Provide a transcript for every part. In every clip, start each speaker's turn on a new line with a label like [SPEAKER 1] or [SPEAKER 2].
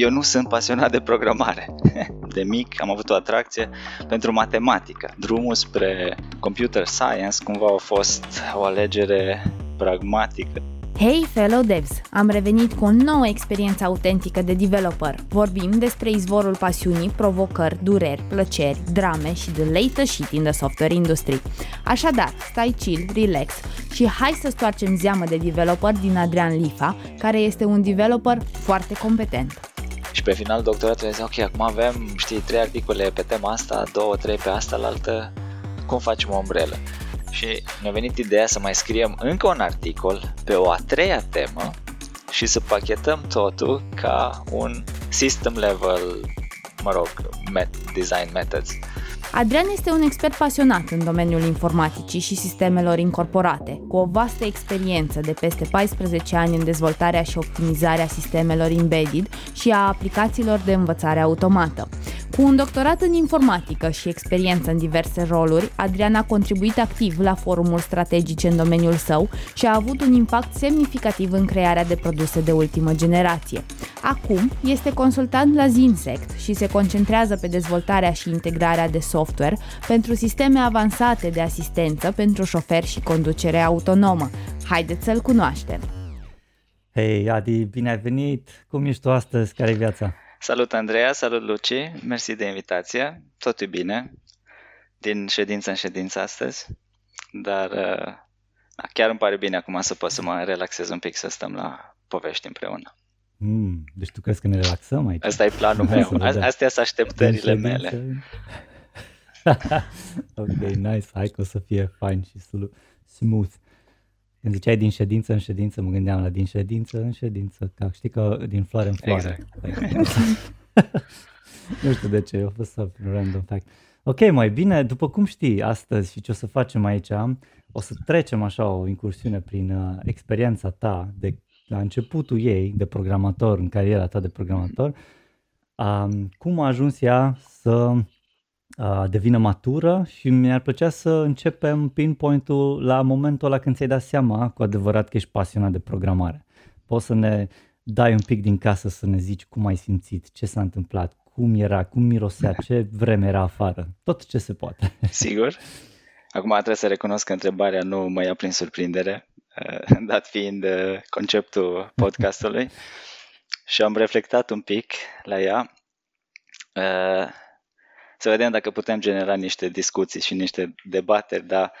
[SPEAKER 1] eu nu sunt pasionat de programare. De mic am avut o atracție pentru matematică. Drumul spre computer science cumva a fost o alegere pragmatică.
[SPEAKER 2] Hei, fellow devs! Am revenit cu o nouă experiență autentică de developer. Vorbim despre izvorul pasiunii, provocări, dureri, plăceri, drame și the latest shit in the software industry. Așadar, stai chill, relax și hai să stoarcem zeamă de developer din Adrian Lifa, care este un developer foarte competent.
[SPEAKER 1] Și pe final doctoratul zis, ok, acum avem, știi, trei articole pe tema asta, două, trei pe asta, la altă, cum facem o umbrelă? Și ne-a venit ideea să mai scriem încă un articol pe o a treia temă și să pachetăm totul ca un system level, mă rog, met- design methods.
[SPEAKER 2] Adrian este un expert pasionat în domeniul informaticii și sistemelor incorporate, cu o vastă experiență de peste 14 ani în dezvoltarea și optimizarea sistemelor embedded și a aplicațiilor de învățare automată. Cu un doctorat în informatică și experiență în diverse roluri, Adrian a contribuit activ la forumuri strategice în domeniul său și a avut un impact semnificativ în crearea de produse de ultimă generație. Acum este consultant la Zinsect și se concentrează pe dezvoltarea și integrarea de software pentru sisteme avansate de asistență pentru șoferi și conducere autonomă. Haideți să-l cunoaștem!
[SPEAKER 3] Hei, Adi, bine ai venit! Cum ești tu astăzi? Care-i viața?
[SPEAKER 1] Salut Andreea, salut Luci, mersi de invitație, totul bine, din ședință în ședință astăzi, dar uh, da, chiar îmi pare bine acum să pot să mă relaxez un pic, să stăm la povești împreună.
[SPEAKER 3] Mm, deci tu crezi că ne relaxăm aici?
[SPEAKER 1] Asta e planul meu, astea sunt așteptările mele.
[SPEAKER 3] ok, nice, hai că o să fie fain și smooth. Când ziceai din ședință în ședință, mă gândeam la din ședință în ședință, ca știi că din floare în floare. Exact. nu știu de ce, a fost un random fact. Ok, mai bine, după cum știi astăzi și ce o să facem aici, o să trecem așa o incursiune prin uh, experiența ta de la începutul ei de programator, în cariera ta de programator, um, cum a ajuns ea să devină matură și mi-ar plăcea să începem pinpoint-ul la momentul ăla când ți-ai dat seama cu adevărat că ești pasionat de programare. Poți să ne dai un pic din casă să ne zici cum ai simțit, ce s-a întâmplat, cum era, cum mirosea, ce vreme era afară, tot ce se poate.
[SPEAKER 1] Sigur. Acum trebuie să recunosc că întrebarea nu mă ia prin surprindere, uh, dat fiind uh, conceptul podcastului și am reflectat un pic la ea. Uh, să vedem dacă putem genera niște discuții și niște debateri, dar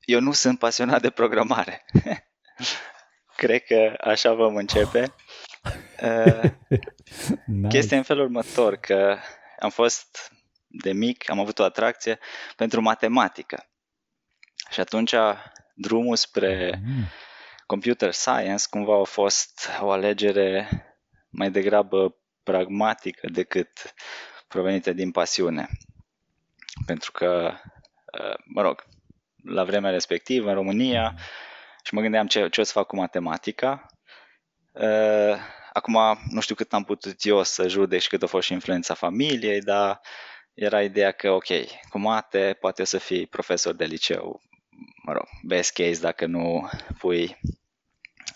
[SPEAKER 1] eu nu sunt pasionat de programare. Cred că așa vom începe. Uh, nice. Chestia în felul următor, că am fost de mic, am avut o atracție pentru matematică. Și atunci drumul spre mm. computer science cumva a fost o alegere mai degrabă pragmatică decât provenite din pasiune. Pentru că, uh, mă rog, la vremea respectivă, în România, și mă gândeam ce, ce o să fac cu matematica. Uh, acum, nu știu cât am putut eu să judec și cât a fost și influența familiei, dar era ideea că, ok, cu mate poate o să fii profesor de liceu, mă rog, best case dacă nu pui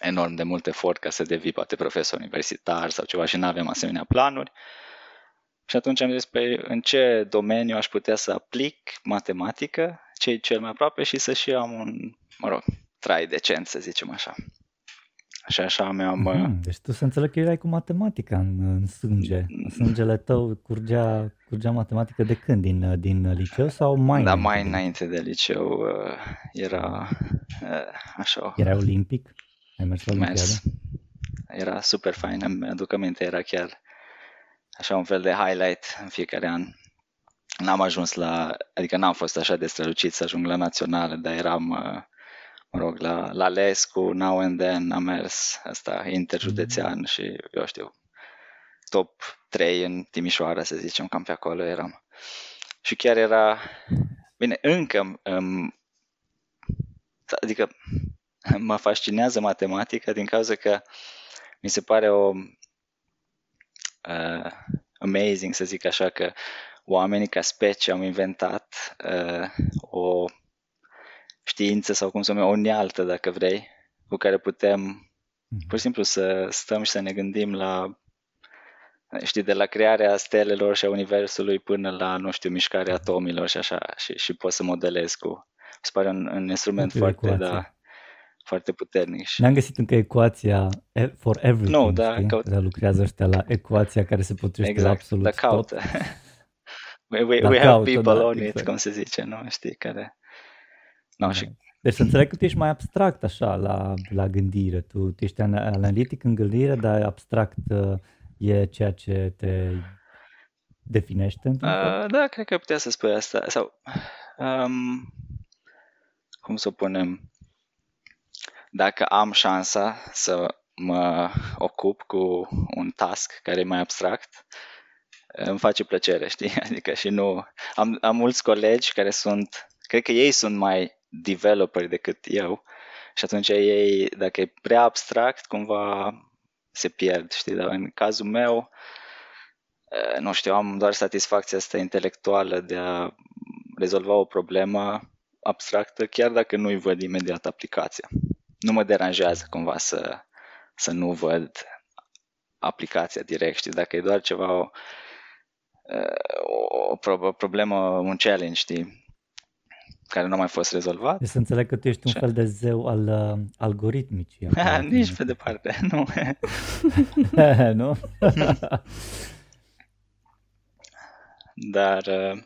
[SPEAKER 1] enorm de mult efort ca să devii poate profesor universitar sau ceva și nu avem asemenea planuri. Și atunci am zis, păi, în ce domeniu aș putea să aplic matematică, ce e cel mai aproape și să și am un, mă rog, trai decent, să zicem așa. Și așa mi-am... Mm,
[SPEAKER 3] deci tu să înțeleg că erai cu matematica în, în sânge. În sângele tău curgea, curgea matematică de când? Din, din liceu sau mai
[SPEAKER 1] Da, mai înainte de liceu uh, era uh, așa...
[SPEAKER 3] Era olimpic? Ai mers la Mers.
[SPEAKER 1] Era super fain, îmi aduc aminte, era chiar așa un fel de highlight în fiecare an. N-am ajuns la, adică n-am fost așa de strălucit să ajung la națională, dar eram, uh, mă rog, la, la Lescu, now and then am mers asta interjudețean mm-hmm. și eu știu, top 3 în Timișoara, să zicem, cam pe acolo eram. Și chiar era, bine, încă, um, adică mă fascinează matematica din cauza că mi se pare o, uh, amazing, să zic așa, că oamenii ca specie au inventat uh, o știință sau cum să numim, o nealtă, dacă vrei, cu care putem mhm. pur și simplu să stăm și să ne gândim la știi, de la crearea stelelor și a universului până la, nu știu, mișcarea atomilor și așa, și, și poți să modelezi cu, se pare un, un instrument foarte, da, foarte puternic. Și...
[SPEAKER 3] N-am găsit încă ecuația for everything, nu, da, știi? Caut... lucrează ăștia la ecuația care se potrivește exact, la absolut da, caută. tot.
[SPEAKER 1] we, we, we have people da, on exact. it, cum se zice, nu? Știi, care... No, da. și
[SPEAKER 3] deci să înțeleg că tu ești mai abstract așa la, la gândire. Tu, tu ești analitic în gândire, dar abstract uh, e ceea ce te definește? Uh,
[SPEAKER 1] da, cred că putea să spui asta. Sau, um, cum să o punem? Dacă am șansa să mă ocup cu un task care e mai abstract, îmi face plăcere, știi? Adică și nu... Am, am mulți colegi care sunt... Cred că ei sunt mai developeri decât eu și atunci ei, dacă e prea abstract, cumva se pierd, știi? Dar în cazul meu, nu știu, am doar satisfacția asta intelectuală de a rezolva o problemă abstractă, chiar dacă nu-i văd imediat aplicația. Nu mă deranjează cumva să, să nu văd aplicația direct, știi? Dacă e doar ceva, o, o, o problemă, un challenge, știi? care nu a mai fost rezolvat.
[SPEAKER 3] Deci să înțeleg că tu ești un fel de zeu al uh, algoritmicii.
[SPEAKER 1] Nici pe departe, nu.
[SPEAKER 3] nu?
[SPEAKER 1] Dar, uh,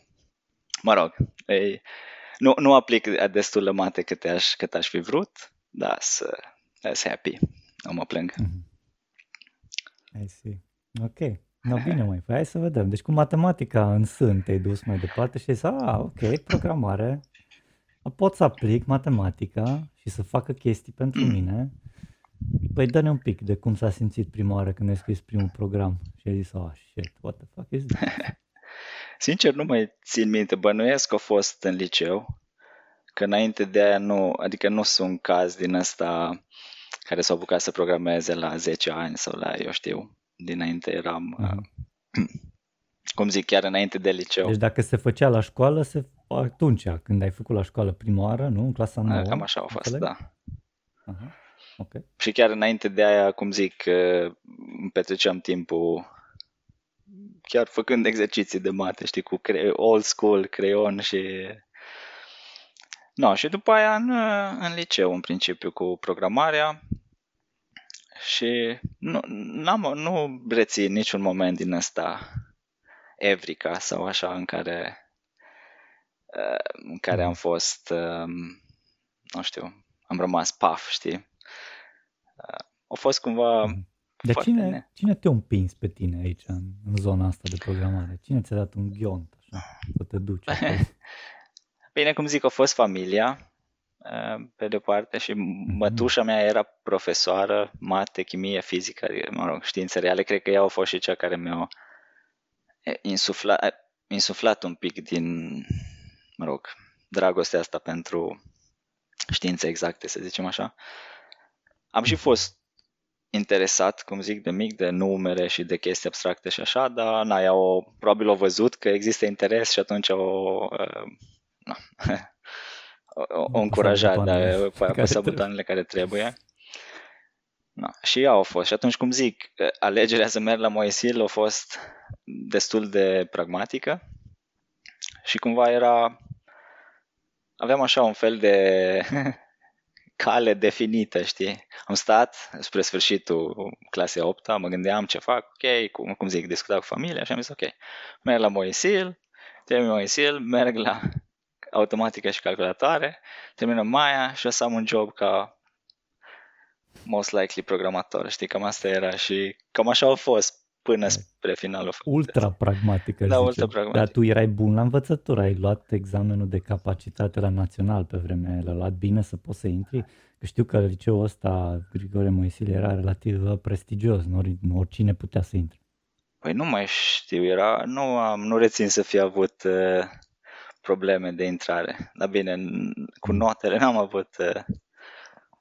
[SPEAKER 1] mă rog, ei, nu, nu aplic destul de mate cât aș, cât aș fi vrut, dar să să happy. Nu mă plâng. Mm-hmm.
[SPEAKER 3] I see. Ok. No, bine, mai hai să vedem. Deci cu matematica în sân te-ai dus mai departe și ai zis, ah, ok, programare, pot să aplic matematica și să facă chestii pentru mine. Păi dă-ne un pic de cum s-a simțit prima oară când ai scris primul program și ai zis, oh shit, what the fuck is this?
[SPEAKER 1] Sincer, nu mai țin minte, bănuiesc că a fost în liceu, că înainte de aia nu, adică nu sunt caz din ăsta care s-au apucat să programeze la 10 ani sau la, eu știu, dinainte eram, uh-huh. cum zic, chiar înainte de liceu.
[SPEAKER 3] Deci dacă se făcea la școală, se atunci, când ai făcut la școală prima oară, nu? În clasa 9?
[SPEAKER 1] Cam așa a fost, înțeleg? da.
[SPEAKER 3] Uh-huh. Okay.
[SPEAKER 1] Și chiar înainte de aia, cum zic, îmi petreceam timpul chiar făcând exerciții de mate, știi, cu cre- old school, creion și... No, și după aia în, în liceu, în principiu, cu programarea și nu, n-am, nu rețin niciun moment din ăsta Evrica sau așa în care în care am fost, um, nu știu, am rămas paf, știi? Uh, a fost cumva mm.
[SPEAKER 3] De cine, ne... cine te-a împins pe tine aici, în, în zona asta de programare? Cine ți-a dat un ghiont, așa, să te duci
[SPEAKER 1] Bine, cum zic, a fost familia, uh, pe de-o parte, și mm-hmm. mătușa mea era profesoară, mate, chimie, fizică, mă rog, științe reale. Cred că ea a fost și cea care mi-a insuflat, insuflat un pic din, mă rog, dragostea asta pentru științe exacte, să zicem așa. Am și fost interesat, cum zic, de mic, de numere și de chestii abstracte și așa, dar na, ea o, probabil au văzut că există interes și atunci o, uh, na, o, o încurajat, dar a apăsat butoanele care trebuie. Na, și ea a fost. Și atunci, cum zic, alegerea să merg la Moisil a fost destul de pragmatică și cumva era aveam așa un fel de cale definită, știi? Am stat spre sfârșitul clasei 8 mă gândeam ce fac, ok, cum, cum zic, discutam cu familia și am zis ok, merg la Moisil, termin Moisil, merg la automatică și calculatoare, terminăm Maya și o să am un job ca most likely programator, știi, cam asta era și cam așa a fost până spre finalul
[SPEAKER 3] Ultra pragmatică,
[SPEAKER 1] da, ultra pragmatică.
[SPEAKER 3] Dar tu erai bun la învățătură, ai luat examenul de capacitate la național pe vremea l-ai luat bine să poți să intri? Că știu că liceul ăsta, Grigore Moisil, era relativ prestigios, nu, nu oricine putea să intre.
[SPEAKER 1] Păi nu mai știu, era, nu, am, nu rețin să fi avut uh, probleme de intrare. Dar bine, cu mm. notele n-am avut uh,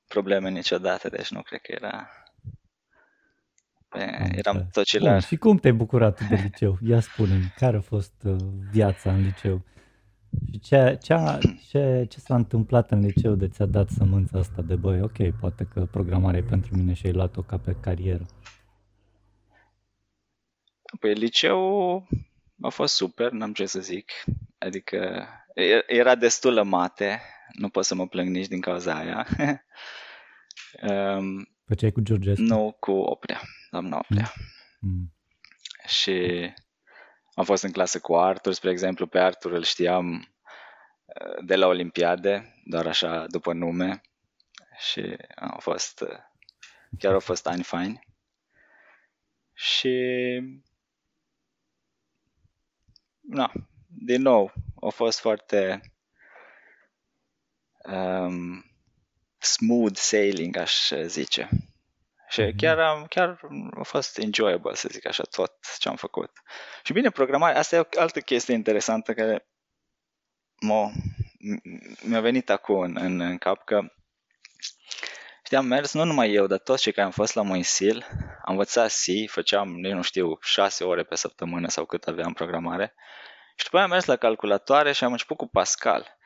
[SPEAKER 1] probleme niciodată, deci nu cred că era eram tot ce
[SPEAKER 3] Bun, Și cum te-ai bucurat de liceu? Ia spune care a fost uh, viața în liceu? Și ce, ce, ce, ce s-a întâmplat în liceu de ți-a dat sămânța asta de băi, ok, poate că programarea e pentru mine și ai luat-o ca pe carieră?
[SPEAKER 1] Păi liceu a fost super, n-am ce să zic. Adică era destulă mate, nu pot să mă plâng nici din cauza aia.
[SPEAKER 3] um, Făceai cu Georgescu?
[SPEAKER 1] Nu, cu Oprea, doamna Oprea. Mm. mm. Și am fost în clasă cu Artur, spre exemplu, pe Artur îl știam uh, de la Olimpiade, doar așa după nume și a fost, uh, chiar au fost ani faini. Și na, din nou, a fost foarte um, smooth sailing, aș zice. Și mhm. chiar, am, chiar a fost enjoyable, să zic așa, tot ce am făcut. Și bine, programarea, asta e o altă chestie interesantă care m-a, mi-a venit acum în, în, în cap, că știi, am mers, nu numai eu, dar toți cei care am fost la Moisil, am învățat C, făceam, nu știu, șase ore pe săptămână sau cât aveam programare. Și după aia am mers la calculatoare și am început cu Pascal.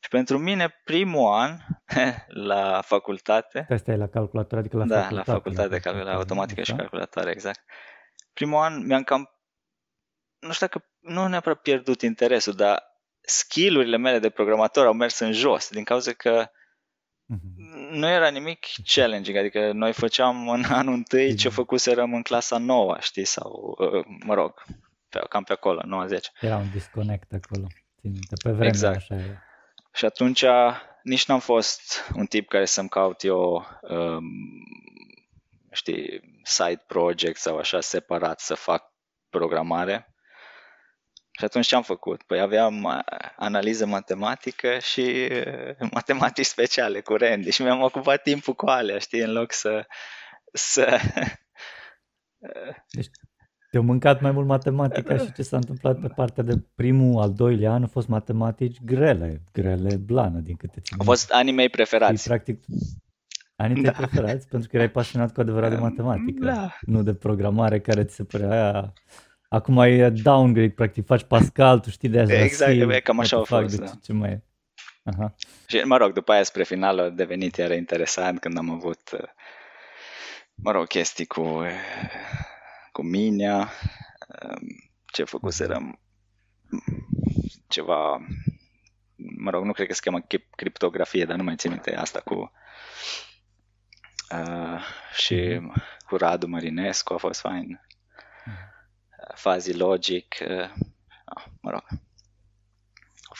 [SPEAKER 1] Și pentru mine, primul an la facultate...
[SPEAKER 3] Asta e la calculator, adică la
[SPEAKER 1] da,
[SPEAKER 3] facultate.
[SPEAKER 1] la facultate de calculare automatică și calculatoare, exact. Primul an mi-am cam... Nu știu dacă nu neapărat pierdut interesul, dar skillurile mele de programator au mers în jos, din cauza că mm-hmm. Nu era nimic challenging, adică noi făceam în anul întâi ce făcuserăm în clasa nouă, știi, sau, uh, mă rog, pe, cam pe acolo, 9-10.
[SPEAKER 3] Era un disconnect acolo, pe vremea exact. așa era.
[SPEAKER 1] Și atunci nici n-am fost un tip care să-mi caut eu, um, știi, side project sau așa separat să fac programare. Și atunci ce am făcut? Păi aveam analiză matematică și uh, matematici speciale cu Randy și mi-am ocupat timpul cu alea, știi, în loc să... să
[SPEAKER 3] deci te-au mâncat mai mult matematica și ce s-a întâmplat pe partea de primul, al doilea an, au fost matematici grele, grele blană, din câte țin.
[SPEAKER 1] Au fost anii mei preferați.
[SPEAKER 3] Și, practic, anii da. preferați pentru că erai pasionat cu adevărat de matematică, da. nu de programare care ți se părea aia... Acum e downgrade, practic, faci Pascal, tu știi de asta.
[SPEAKER 1] Exact, e cam așa a fost,
[SPEAKER 3] da. ce, ce mai e. Aha.
[SPEAKER 1] Și, mă rog, după aia, spre final, a devenit iar interesant când am avut, mă rog, chestii cu cu Minea, um, ce făcuserăm ceva, mă rog, nu cred că se cheamă criptografie, dar nu mai țin minte asta cu uh, și mhm. cu Radu Marinescu a fost fain. Fazi Logic, uh, mă rog.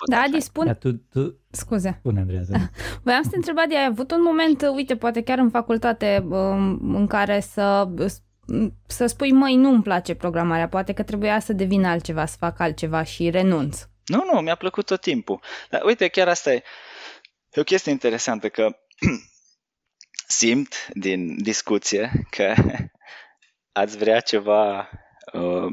[SPEAKER 2] Da, Adi, spun... Da,
[SPEAKER 3] tu, tu...
[SPEAKER 2] Scuze.
[SPEAKER 3] Spune, Andreea.
[SPEAKER 2] Voiam să te întreba, ai avut un moment, uite, poate chiar în facultate, um, în care să să spui, măi, nu-mi place programarea, poate că trebuia să devin altceva, să fac altceva și renunț.
[SPEAKER 1] Nu, nu, mi-a plăcut tot timpul. Dar uite, chiar asta e, e o chestie interesantă, că simt din discuție că ați vrea ceva uh,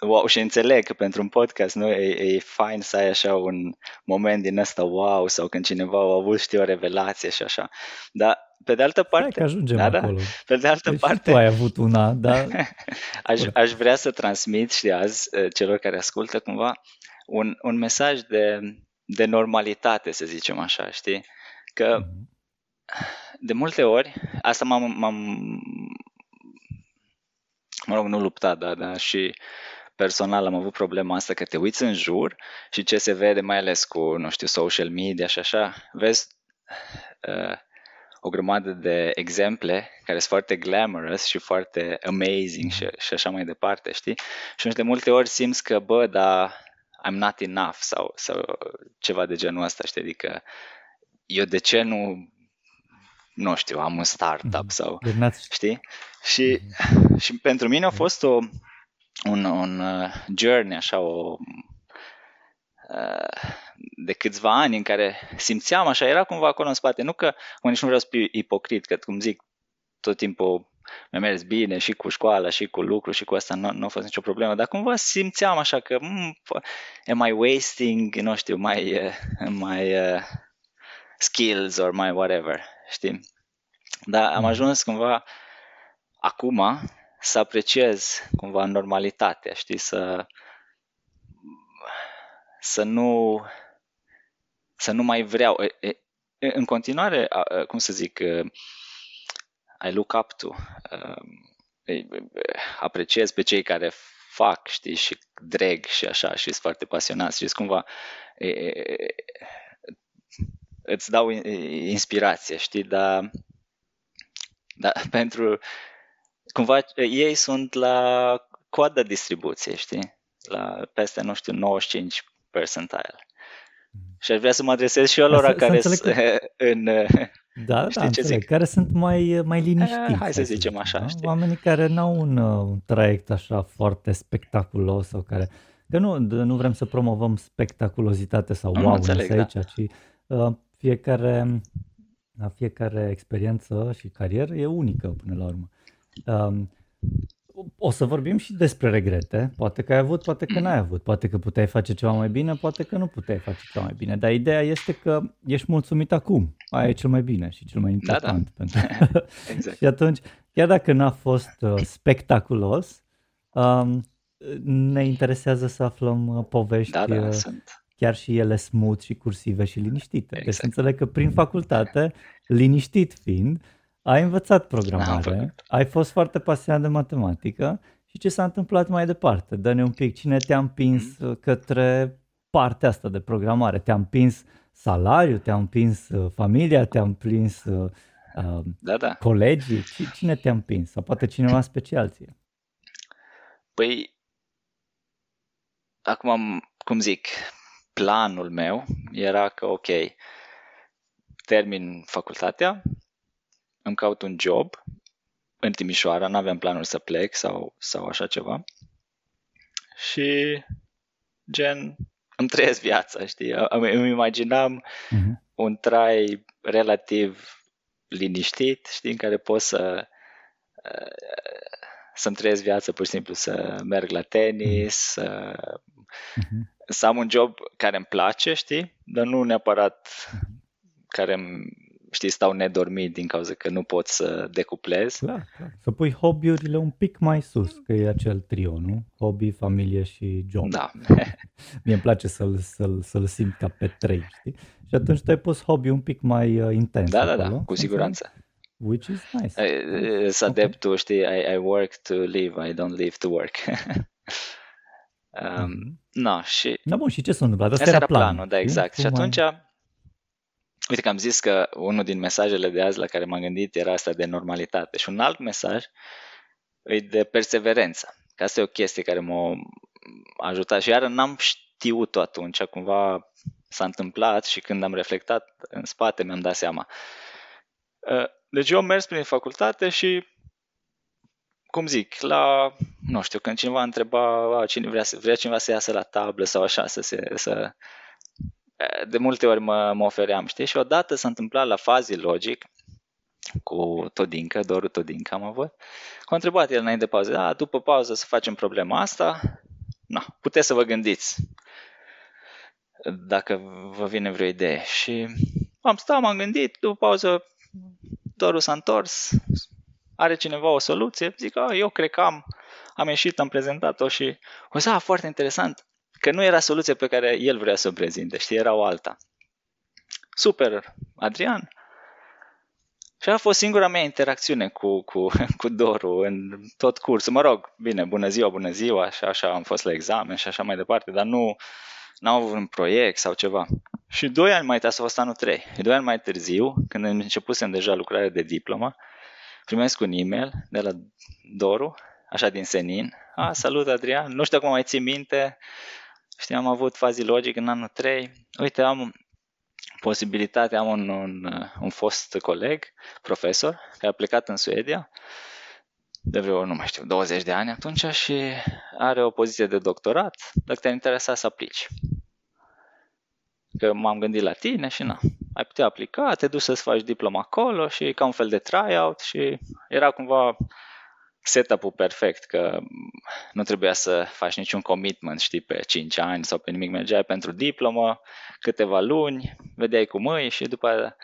[SPEAKER 1] wow, și înțeleg că pentru un podcast nu e, e fain să ai așa un moment din ăsta wow sau când cineva a avut, știu, o revelație și așa. Dar pe de altă parte... Hai
[SPEAKER 3] că ajungem da, da. acolo. Da?
[SPEAKER 1] Pe de altă
[SPEAKER 3] deci
[SPEAKER 1] parte...
[SPEAKER 3] tu ai avut una, dar...
[SPEAKER 1] aș, aș vrea să transmit, știi, azi, eh, celor care ascultă cumva, un, un mesaj de, de normalitate, să zicem așa, știi? Că mhm. de multe ori, asta m-am, m-am mă rog, nu luptat, da, da, și personal am avut problema asta că te uiți în jur și ce se vede mai ales cu, nu știu, social media și așa, vezi uh, o grămadă de exemple care sunt foarte glamorous și foarte amazing și, și așa mai departe, știi? Și de multe ori simți că, bă, dar I'm not enough sau, sau ceva de genul ăsta, știi? Adică eu de ce nu nu știu, am un startup mm-hmm. sau, știi? Și, mm-hmm. și pentru mine a fost o, un, un uh, journey, așa, o, uh, de câțiva ani în care simțeam așa, era cumva acolo în spate. Nu că, cum nici nu vreau să fiu ipocrit, că, cum zic, tot timpul mi-a mers bine și cu școala, și cu lucru, și cu asta nu, nu a fost nicio problemă, dar cumva simțeam așa că mm, am I wasting, nu știu, my, uh, my uh, skills or my whatever, știi? Dar am mm. ajuns cumva acum să apreciez cumva normalitatea, știi, să să nu să nu mai vreau. În continuare, cum să zic, I look up to, apreciez pe cei care fac, știi, și dreg și așa, și sunt foarte pasionat, și cumva e, e, îți dau inspirație, știi, dar, dar pentru, cumva, ei sunt la coada distribuției, știi, la peste, nu știu, 95 percentile. Și aș vrea să mă adresez și eu lor care sunt în...
[SPEAKER 3] Da, știi da, ce zic? care sunt mai, mai liniștiți. Eh,
[SPEAKER 1] hai să zicem așa, da?
[SPEAKER 3] știi? Oamenii care nu au un, uh, un traiect așa foarte spectaculos sau care... Că nu, nu vrem să promovăm spectaculozitate sau wow aici, da. ci uh, fiecare, fiecare experiență și carieră e unică până la urmă. Um, o să vorbim și despre regrete. Poate că ai avut, poate că n-ai avut. Poate că puteai face ceva mai bine, poate că nu puteai face ceva mai bine. Dar ideea este că ești mulțumit acum. Aia e cel mai bine și cel mai important. Da, da. Pentru... exact. și atunci, chiar dacă n-a fost uh, spectaculos, um, ne interesează să aflăm uh, povești
[SPEAKER 1] da, da, uh, sunt
[SPEAKER 3] chiar și ele smooth și cursive și liniștite. Exact. Deci înțeleg că prin facultate, liniștit fiind, ai învățat programare, ai fost foarte pasionat de matematică și ce s-a întâmplat mai departe? Dă-ne un pic cine te-a împins mm. către partea asta de programare. Te-a împins salariul, te-a împins uh, familia, te-a împins uh, uh, da, da. colegii? Cine te-a împins? Sau poate cineva special ție?
[SPEAKER 1] Păi, acum, cum zic, planul meu era că, ok, termin facultatea, îmi caut un job în Timișoara, nu aveam planul să plec sau, sau așa ceva. Și gen îmi trăiesc viața, știi? Îmi imaginam uh-huh. un trai relativ liniștit, știi, în care pot să să-mi trăiesc viața, pur și simplu să merg la tenis, să, uh-huh. Să am un job care îmi place, știi, dar nu neapărat uh-huh. care îmi știi, stau nedormit din cauza că nu pot să decuplez.
[SPEAKER 3] Clar, clar. Să pui hobby-urile un pic mai sus, că e acel trio, nu? Hobby, familie și job.
[SPEAKER 1] Da.
[SPEAKER 3] Mie îmi place să-l, să-l, să-l simt ca pe trei, știi? Și atunci tu ai pus hobby un pic mai uh, intens.
[SPEAKER 1] Da, da, da, cu siguranță.
[SPEAKER 3] Which is nice.
[SPEAKER 1] Să okay. adeptul, știi, I, I work to live, I don't live to work. um, mm-hmm. No, și...
[SPEAKER 3] Da, bun, și ce s-a întâmplat? Asta, Asta era planul, planul
[SPEAKER 1] da, exact. Cum și atunci ai... Uite că am zis că unul din mesajele de azi la care m-am gândit era asta de normalitate și un alt mesaj e de perseverență. Că asta e o chestie care m-a ajutat și iară n-am știut-o atunci, cumva s-a întâmplat și când am reflectat în spate mi-am dat seama. Uh, deci eu am mers prin facultate și cum zic, la, nu știu, când cineva întreba, cine vrea, vrea cineva să iasă la tablă sau așa, să se, să, de multe ori mă, mă ofeream, știi? Și odată s-a întâmplat la fazi logic cu Todincă, Doru Todincă am avut. Cu întrebat el înainte de pauză, da, după pauză să facem problema asta, na, puteți să vă gândiți dacă vă vine vreo idee. Și am stat, m-am gândit, după pauză Doru s-a întors, are cineva o soluție? Zic, a, eu cred că am, am ieșit, am prezentat-o și o să, foarte interesant, că nu era soluția pe care el vrea să o prezinte, știi, era o alta. Super, Adrian. Și a fost singura mea interacțiune cu, cu, cu Doru în tot cursul. Mă rog, bine, bună ziua, bună ziua, și așa am fost la examen și așa mai departe, dar nu n-am avut un proiect sau ceva. Și doi ani mai târziu, a fost anul 3, doi ani mai târziu, când începusem deja lucrarea de diplomă, primesc un e-mail de la Doru, așa din senin. A, salut Adrian, nu știu dacă mai ții minte, Știi, am avut fazi logic în anul 3. Uite, am posibilitatea, am un, un, un fost coleg, profesor, care a plecat în Suedia de vreo, nu mai știu, 20 de ani atunci și are o poziție de doctorat, dacă te-ar interesa să aplici. Că m-am gândit la tine și na, ai putea aplica, te duci să-ți faci diploma acolo și ca un fel de tryout și era cumva setup-ul perfect, că nu trebuia să faci niciun commitment, știi, pe 5 ani sau pe nimic, mergeai pentru diplomă, câteva luni, vedeai cum îi și după aia,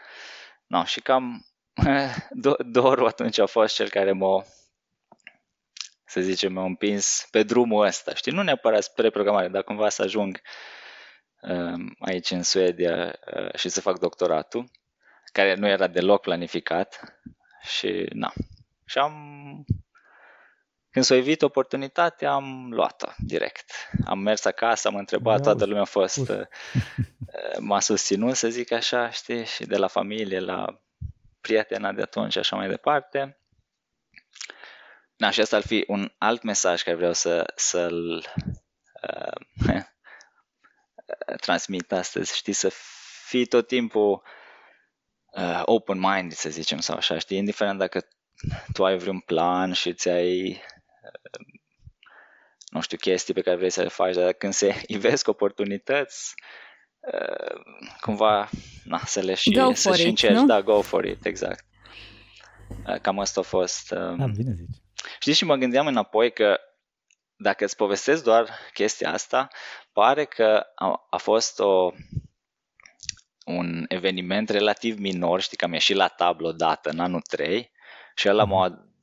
[SPEAKER 1] no, și cam Doru atunci a fost cel care m-a, să zicem, m-a împins pe drumul ăsta, știi, nu neapărat spre programare, dar cumva să ajung um, aici în Suedia uh, și să fac doctoratul, care nu era deloc planificat și na. Și am când s-a evit oportunitatea, am luat-o direct. Am mers acasă, am întrebat, toată lumea a fost, uh, m-a susținut, să zic așa, știi, și de la familie la prietena de atunci și așa mai departe. Da, și asta ar fi un alt mesaj care vreau să, să-l uh, transmit astăzi, știi, să fii tot timpul uh, open-minded, să zicem, sau așa, știi, indiferent dacă tu ai vreun plan și ți-ai uh, nu știu, chestii pe care vrei să le faci, dar când se ivesc oportunități, uh, cumva, na, să le și,
[SPEAKER 2] go
[SPEAKER 1] să și încerci, nu? da, go for it, exact. Uh, cam asta a fost. Uh,
[SPEAKER 3] da, bine zici.
[SPEAKER 1] Știi, și mă gândeam înapoi că dacă îți povestesc doar chestia asta, pare că a, a fost o, un eveniment relativ minor, știi că am ieșit la tablă odată în anul 3 și ăla m-a mhm.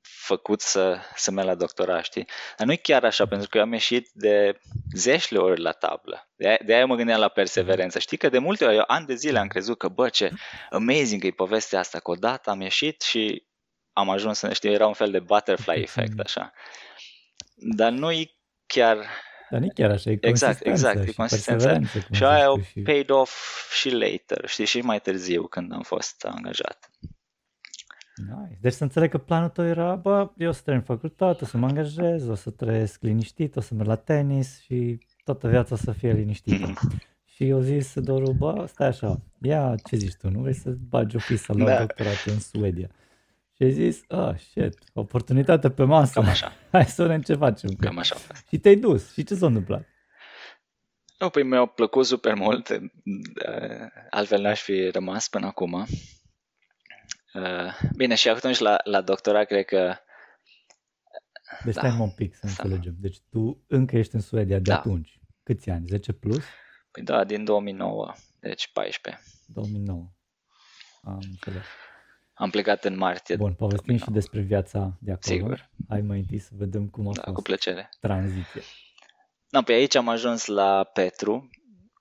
[SPEAKER 1] făcut să, să merg la doctorat, știi? Dar nu e chiar așa, pentru că eu am ieșit de zeci de ori la tablă. De aia, de aia mă gândeam la perseverență. Știi că de multe ori, eu ani de zile am crezut că, bă, ce amazing e povestea asta, că odată am ieșit și am ajuns să, știi, era un fel de butterfly effect, așa. Dar nu e chiar
[SPEAKER 3] dar nu chiar așa, e
[SPEAKER 1] Exact, exact, e consistență. Și aia au și... paid off și later, știi, și mai târziu când am fost angajat.
[SPEAKER 3] Nice. Deci să înțeleg că planul tău era, bă, eu o să termin facultate, o să mă angajez, o să trăiesc liniștit, o să merg la tenis și toată viața o să fie liniștită. Mm-hmm. Și eu zis, Doru, bă, stai așa, ia ce zici tu, nu vrei să bagi o pisă la da. doctorat în Suedia? Și ai zis, ah, shit, oportunitate pe masă.
[SPEAKER 1] Cam așa.
[SPEAKER 3] Hai să vedem ce facem.
[SPEAKER 1] Cam așa.
[SPEAKER 3] Și te-ai dus. Și ce s-a întâmplat?
[SPEAKER 1] Nu, păi mi-au plăcut super mult. Altfel n-aș fi rămas până acum. Bine, și atunci la, la doctorat cred că
[SPEAKER 3] deci da. stai un pic să înțelegem. Deci tu încă ești în Suedia de da. atunci. Câți ani? 10 plus?
[SPEAKER 1] Păi da, din 2009, deci 14.
[SPEAKER 3] 2009. Am înțeles.
[SPEAKER 1] Am plecat în martie.
[SPEAKER 3] Bun, povestim și despre viața de acolo.
[SPEAKER 1] Sigur.
[SPEAKER 3] Hai mai întâi să vedem cum a
[SPEAKER 1] da,
[SPEAKER 3] fost
[SPEAKER 1] cu plăcere.
[SPEAKER 3] tranziția.
[SPEAKER 1] Da, pe aici am ajuns la Petru,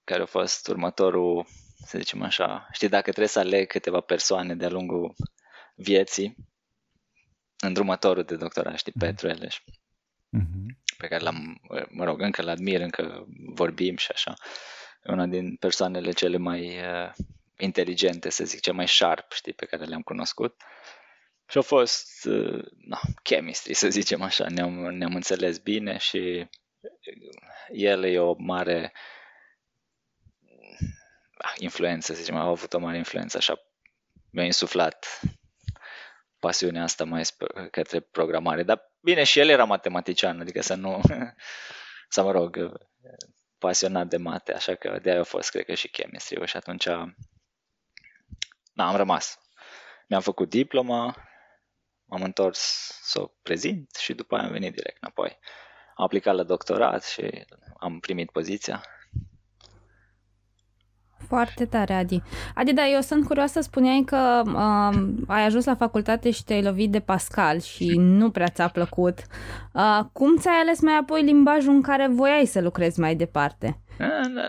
[SPEAKER 1] care a fost următorul, să zicem așa, știi, dacă trebuie să aleg câteva persoane de-a lungul vieții, îndrumătorul de doctorat, știi, mm-hmm. Petru Eleș, mm-hmm. pe care l-am, mă rog, încă l-admir, încă vorbim și așa. E una din persoanele cele mai uh, inteligente, să zic, cel mai sharp, știi, pe care le-am cunoscut. Și a fost, uh, no, chemistry, să zicem așa, ne-am, ne-am înțeles bine și el e o mare ah, influență, să zicem, a avut o mare influență, așa, mi-a insuflat pasiunea asta mai către programare. Dar bine, și el era matematician, adică să nu, să mă rog, pasionat de mate, așa că de-aia a fost, cred că, și chemistry și atunci da, am rămas. Mi-am făcut diploma, m-am întors să o prezint și după aia am venit direct înapoi. Am aplicat la doctorat și am primit poziția.
[SPEAKER 2] Foarte tare, Adi. Adi, da, eu sunt curioasă, spuneai că uh, ai ajuns la facultate și te-ai lovit de Pascal și nu prea ți-a plăcut. Uh, cum ți-ai ales mai apoi limbajul în care voiai să lucrezi mai departe?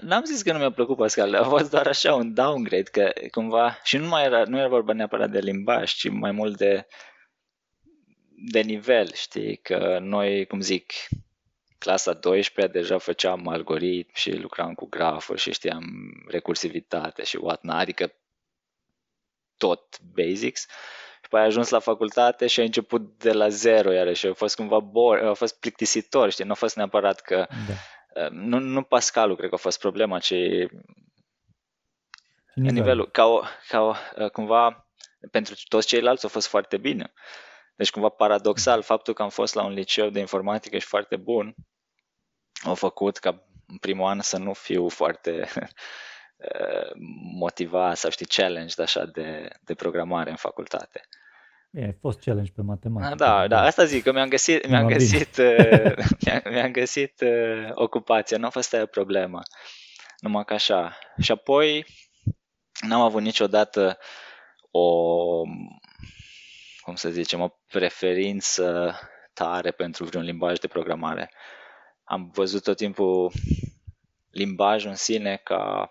[SPEAKER 1] N-am zis că nu mi-a plăcut Pascal, a fost doar așa un downgrade, că cumva, și nu mai era, nu era vorba neapărat de limbaj, ci mai mult de, de nivel, știi, că noi, cum zic, clasa 12 deja făceam algoritmi și lucram cu grafuri și știam recursivitate și whatnot, adică tot basics. Și apoi ai ajuns la facultate și ai început de la zero iarăși. A fost cumva bor, a fost plictisitor, știi, nu a fost neapărat că da Ehm, nu, nu Pascalul cred că a fost problema, ci Nivel. nivelul, ca, o, ca o, eh, cumva pentru toți ceilalți a fost foarte bine. Deci cumva paradoxal faptul că am fost la un liceu de informatică și foarte bun a făcut ca în primul an să nu fiu foarte eh, motivat sau știi challenge așa de, de programare în facultate.
[SPEAKER 3] Bine, ai fost challenge pe matematică.
[SPEAKER 1] Da, da, asta zic, că mi-am găsit, mi-am găsit, uh, mi-am găsit uh, ocupația, nu a fost aia problema. Numai că așa. Și apoi n-am avut niciodată o, cum să zicem, o preferință tare pentru vreun limbaj de programare. Am văzut tot timpul limbajul în sine ca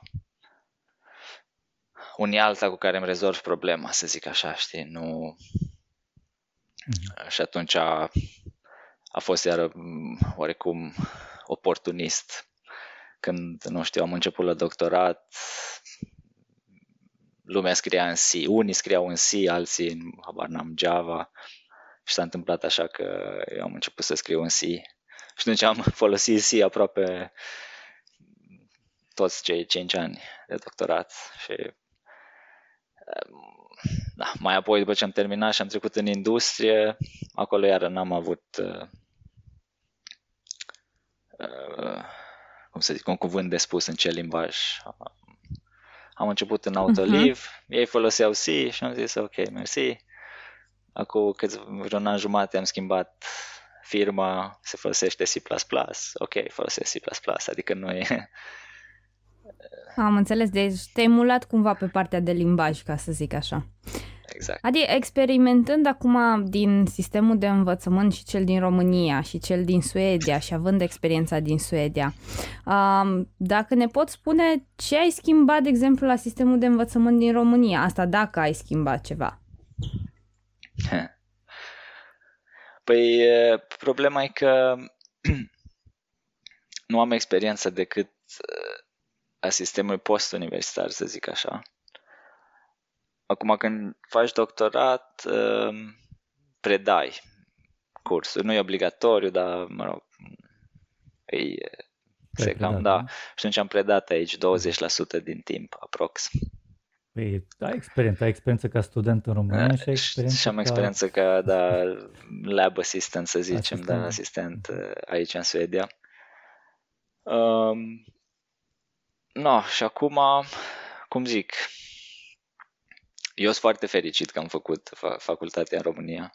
[SPEAKER 1] unealta cu care îmi rezolv problema, să zic așa, știi, nu, Mm-hmm. Și atunci a fost iar oarecum oportunist. Când, nu știu, am început la doctorat, lumea scria în C, unii scriau în C, alții în, habar n-am, Java și s-a întâmplat așa că eu am început să scriu în C și atunci am folosit C aproape toți cei 5 ani de doctorat și da, mai apoi după ce am terminat și am trecut în industrie, acolo iară n-am avut uh, uh, cum să zic, un cuvânt de spus în ce limbaj. Am început în Autoliv, uh-huh. ei foloseau C și am zis ok, mersi. Acum câțiva vreun an jumate am schimbat firma, se folosește C++, ok, folosesc C++, adică nu e...
[SPEAKER 2] Am înțeles, deci te-ai mulat cumva pe partea de limbaj, ca să zic așa.
[SPEAKER 1] Exact.
[SPEAKER 2] Adică experimentând acum din sistemul de învățământ și cel din România și cel din Suedia și având experiența din Suedia, dacă ne poți spune ce ai schimbat, de exemplu, la sistemul de învățământ din România, asta dacă ai schimbat ceva.
[SPEAKER 1] Păi problema e că nu am experiență decât a sistemului post-universitar, să zic așa. Acum când faci doctorat, um, predai cursul. Nu e obligatoriu, dar, mă rog, e, se cam, da. da. Și atunci am predat aici 20% din timp, aprox.
[SPEAKER 3] Păi, ai experiență, ai experiență ca student în România și ai experiență
[SPEAKER 1] Și am experiență ca, da, lab assistant, să zicem, asistent. da, asistent uh, aici în Suedia. Um, no, și acum, cum zic, eu sunt foarte fericit că am făcut facultatea în România.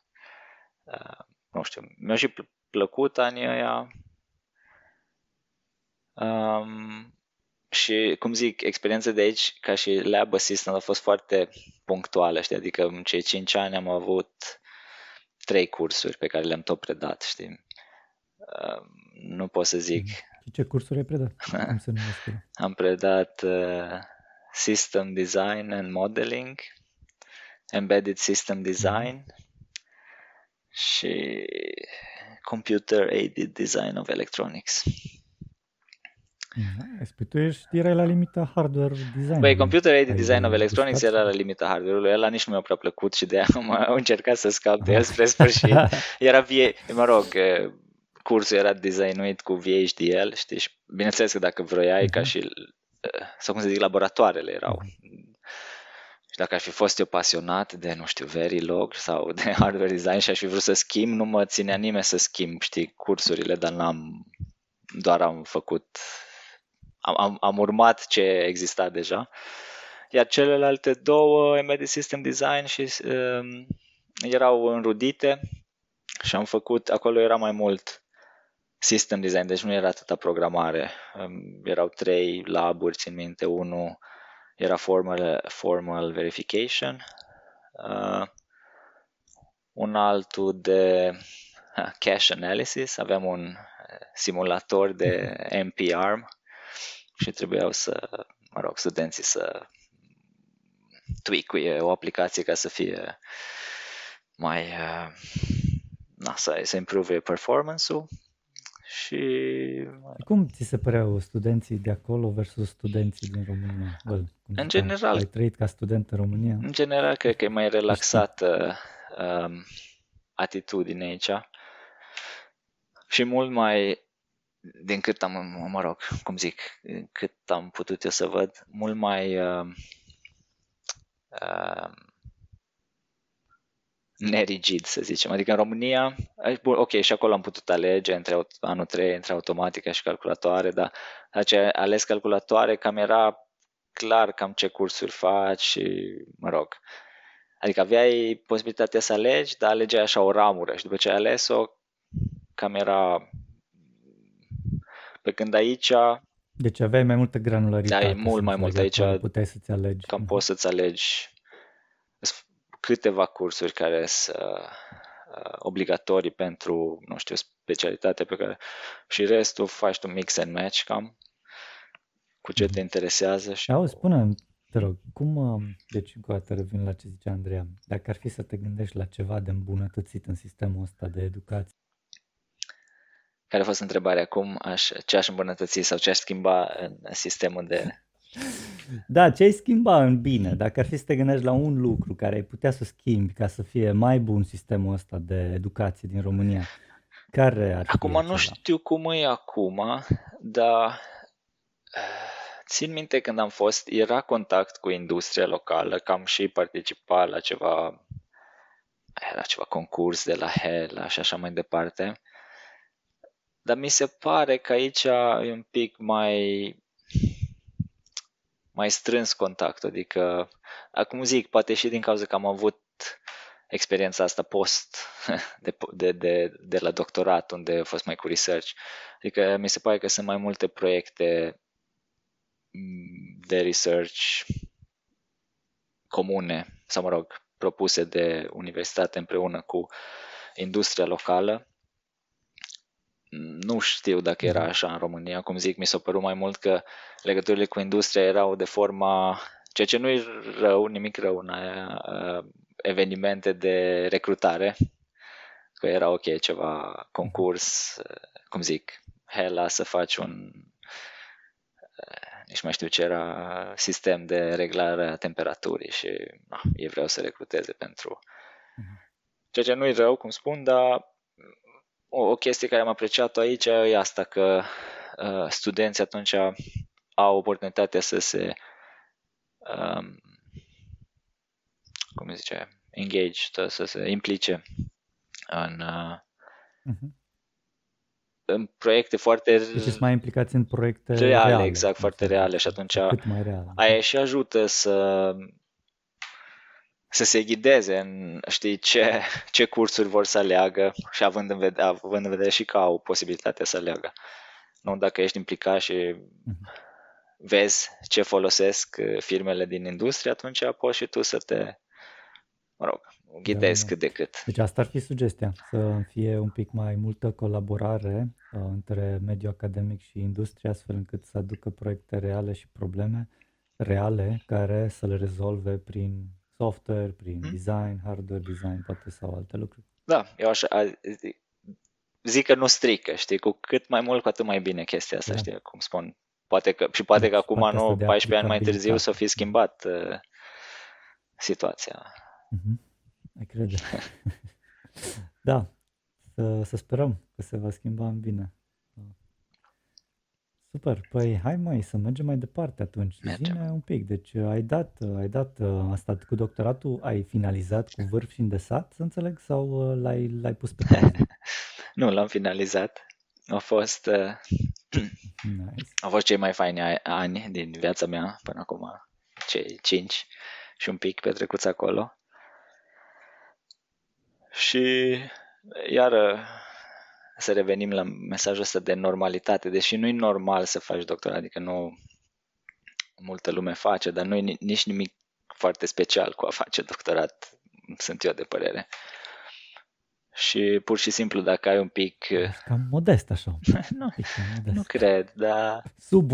[SPEAKER 1] Uh, nu știu, mi-a și plăcut anii ăia. Um, și, cum zic, experiența de aici, ca și lab assistant, a fost foarte punctuală, știi? Adică în cei 5 ani am avut trei cursuri pe care le-am tot predat, știi? Uh, nu pot să zic.
[SPEAKER 3] Și ce cursuri ai predat? Cum se
[SPEAKER 1] am predat uh, System Design and Modeling, Embedded System Design și Computer Aided Design of Electronics.
[SPEAKER 3] Nice. tu ești, erai la limita hardware design.
[SPEAKER 1] Băi, Computer Aided Design of Electronics era la limita hardware-ului, ela nici nu mi-a prea plăcut și de aia am încercat să scap de el spre sfârșit. Era vie, mă rog, cursul era designuit cu VHDL, știi, și bineînțeles că dacă vroiai uh-huh. ca mhm. și, sau cum să zic, laboratoarele erau uh-huh dacă aș fi fost eu pasionat de, nu știu, Verilog sau de hardware design și aș fi vrut să schimb, nu mă ținea nimeni să schimb, știi, cursurile, dar n-am, doar am făcut, am, am, am urmat ce exista deja. Iar celelalte două, Embedded System Design și um, erau înrudite și am făcut, acolo era mai mult system design, deci nu era atâta programare. Um, erau trei laburi, țin minte, unul era formal, formal verification, uh, un altul de uh, cache analysis, aveam un uh, simulator de NPARM și trebuiau să, mă rog, studenții să tweak o aplicație ca să fie mai, uh, na, să, să improve performance-ul și...
[SPEAKER 3] Cum ți se păreau studenții de acolo versus studenții din România? Bă,
[SPEAKER 1] în general...
[SPEAKER 3] Ai trăit ca student în România?
[SPEAKER 1] În general, cred că e mai relaxată um, atitudine aici și mult mai, din cât am, mă rog, cum zic, cât am putut eu să văd, mult mai uh, uh, nerigid, să zicem. Adică în România, ok, și acolo am putut alege între anul 3, între automatică și calculatoare, dar ce ales calculatoare cam era clar cam ce cursuri faci și, mă rog, adică aveai posibilitatea să alegi, dar alegeai așa o ramură și după ce ai ales-o, cam era pe când aici
[SPEAKER 3] deci aveai mai multă granularitate.
[SPEAKER 1] Da, e mult mai mult aici.
[SPEAKER 3] Puteai să-ți alegi.
[SPEAKER 1] Cam poți să-ți alegi câteva cursuri care sunt uh, obligatorii pentru, nu știu, specialitate pe care și restul faci tu mix and match cam cu ce te mhm. interesează. Și
[SPEAKER 3] Auzi, spune te rog, cum, uh, deci încă o dată revin la ce zicea Andreea, dacă ar fi să te gândești la ceva de îmbunătățit în sistemul ăsta de educație,
[SPEAKER 1] Care a fost întrebarea? Cum aș, ce aș îmbunătăți sau ce aș schimba în sistemul de...
[SPEAKER 3] Da, ce ai schimba în bine? Dacă ar fi să te gândești la un lucru care ai putea să schimbi ca să fie mai bun sistemul ăsta de educație din România, care ar fi
[SPEAKER 1] Acum nu
[SPEAKER 3] ceva?
[SPEAKER 1] știu cum e acum, dar eh, țin minte când am fost, era contact cu industria locală, că am și participat la ceva, la ceva concurs de la Hela și așa mai departe. Dar mi se pare că aici e un pic mai mai strâns contact, adică acum zic, poate și din cauza că am avut experiența asta post de, de, de, de la doctorat, unde a fost mai cu research. Adică mi se pare că sunt mai multe proiecte de research comune, sau mă rog, propuse de universitate împreună cu industria locală. Nu știu dacă era mhm. așa în România, cum zic, mi s-a părut mai mult că legăturile cu industria erau de forma, ceea ce nu e rău, nimic rău în aia, uh, evenimente de recrutare, că era ok ceva concurs, uh, cum zic, hela să faci un uh, nici mai știu ce era sistem de reglare a temperaturii și na, ei vreau să recruteze pentru mhm. ceea ce nu e rău, cum spun, dar o, o chestie care am apreciat-o aici e asta, că uh, studenții atunci au oportunitatea să se um, cum zice, engage, să se implice în, uh, uh-huh. în proiecte foarte
[SPEAKER 3] deci mai implicați în proiecte
[SPEAKER 1] reale, reale exact, foarte reale și atunci
[SPEAKER 3] cât mai reale.
[SPEAKER 1] aia și ajută să să se ghideze în, știi, ce, ce cursuri vor să aleagă și având în, vedere, având în vedere și că au posibilitatea să aleagă. Nu dacă ești implicat și uh-huh. vezi ce folosesc uh, firmele din industrie, atunci poți și tu să te, mă rog, ghidezi da, da. cât de cât.
[SPEAKER 3] Deci asta ar fi sugestia, să fie un pic mai multă colaborare uh, între mediul academic și industria, astfel încât să aducă proiecte reale și probleme reale care să le rezolve prin software, prin hmm. design, hardware design, poate sau alte lucruri.
[SPEAKER 1] Da, eu așa zic că nu strică, știi, cu cât mai mult, cu atât mai bine chestia asta, da. știi, cum spun. Poate că, și poate deci, că acum, nu, 14 ani mai târziu să fi schimbat uh, situația.
[SPEAKER 3] Mm-hmm. Ai crede. da, să, să sperăm că se va schimba în bine. Super, păi hai mai să mergem mai departe atunci. Mergem. Zine un pic, deci ai dat, ai dat asta cu doctoratul, ai finalizat cu vârf și îndesat, să înțeleg, sau uh, l-ai, l-ai pus pe pauză?
[SPEAKER 1] nu, l-am finalizat. A fost, uh, nice. au fost cei mai faini ani din viața mea până acum, cei cinci și un pic petrecuți acolo. Și iar să revenim la mesajul ăsta de normalitate, deși nu e normal să faci doctorat, adică nu multă lume face, dar nu e nici nimic foarte special cu a face doctorat, sunt eu de părere. Și pur și simplu dacă ai un pic...
[SPEAKER 3] Cam modest așa.
[SPEAKER 1] nu, modest. nu cred, dar...
[SPEAKER 3] Sub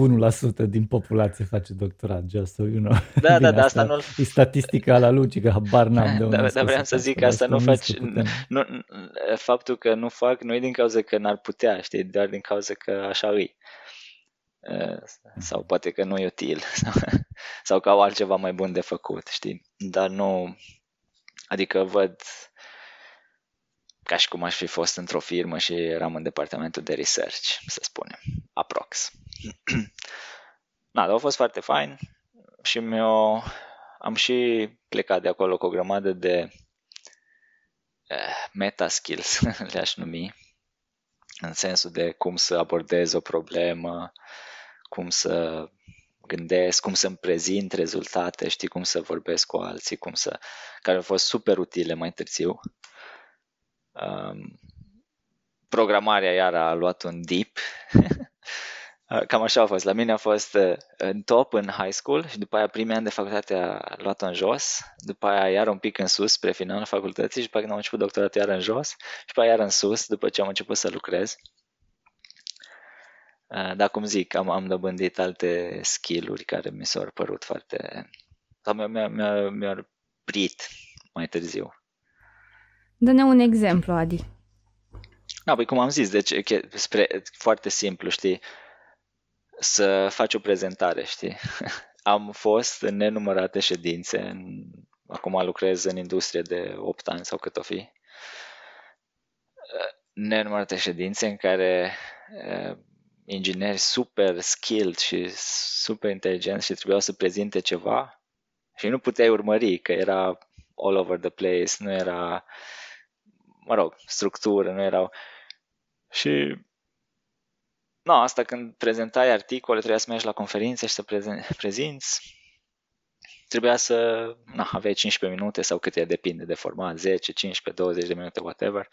[SPEAKER 3] 1% din populație face doctorat, just so you know.
[SPEAKER 1] Da, da, da, asta nu
[SPEAKER 3] E statistica la Luci, că habar n-am de unde
[SPEAKER 1] Da, dar vreau să zic că asta nu faci... Nu, faptul că nu fac nu e din cauza că n-ar putea, știi, doar din cauza că așa e. Sau poate că nu e util. Sau că au altceva mai bun de făcut, știi? Dar nu... Adică văd ca și cum aș fi fost într-o firmă și eram în departamentul de research, să spunem, aprox. da, dar a fost foarte fain și mi-o, am și plecat de acolo cu o grămadă de eh, meta skills, le-aș numi, în sensul de cum să abordez o problemă, cum să gândesc, cum să-mi prezint rezultate, știi, cum să vorbesc cu alții, cum să, care au fost super utile mai târziu Um, programarea iar a luat un dip. Cam așa a fost. La mine a fost uh, în top în high school și după aia primii ani de facultate a luat în jos, după aia iar un pic în sus spre finalul facultății și după aia când am început doctoratul iar în jos și după aia iar în sus după ce am început să lucrez. Uh, dar cum zic, am, am dobândit alte skill-uri care mi s-au părut foarte... sau mi-au, mi-au, mi-au, mi-au prit mai târziu.
[SPEAKER 2] Dă-ne un exemplu, Adi.
[SPEAKER 1] Da, păi cum am zis, deci spre, foarte simplu, știi, să faci o prezentare, știi. Am fost în nenumărate ședințe, în, acum lucrez în industrie de 8 ani sau cât o fi, nenumărate ședințe în care uh, ingineri super skilled și super inteligenți și trebuiau să prezinte ceva și nu puteai urmări că era all over the place, nu era, mă rog, structură, nu erau. Și No, asta când prezentai articole, trebuia să mergi la conferințe și să prezinți. Trebuia să na, aveai 15 minute sau câte depinde de format, 10, 15, 20 de minute, whatever,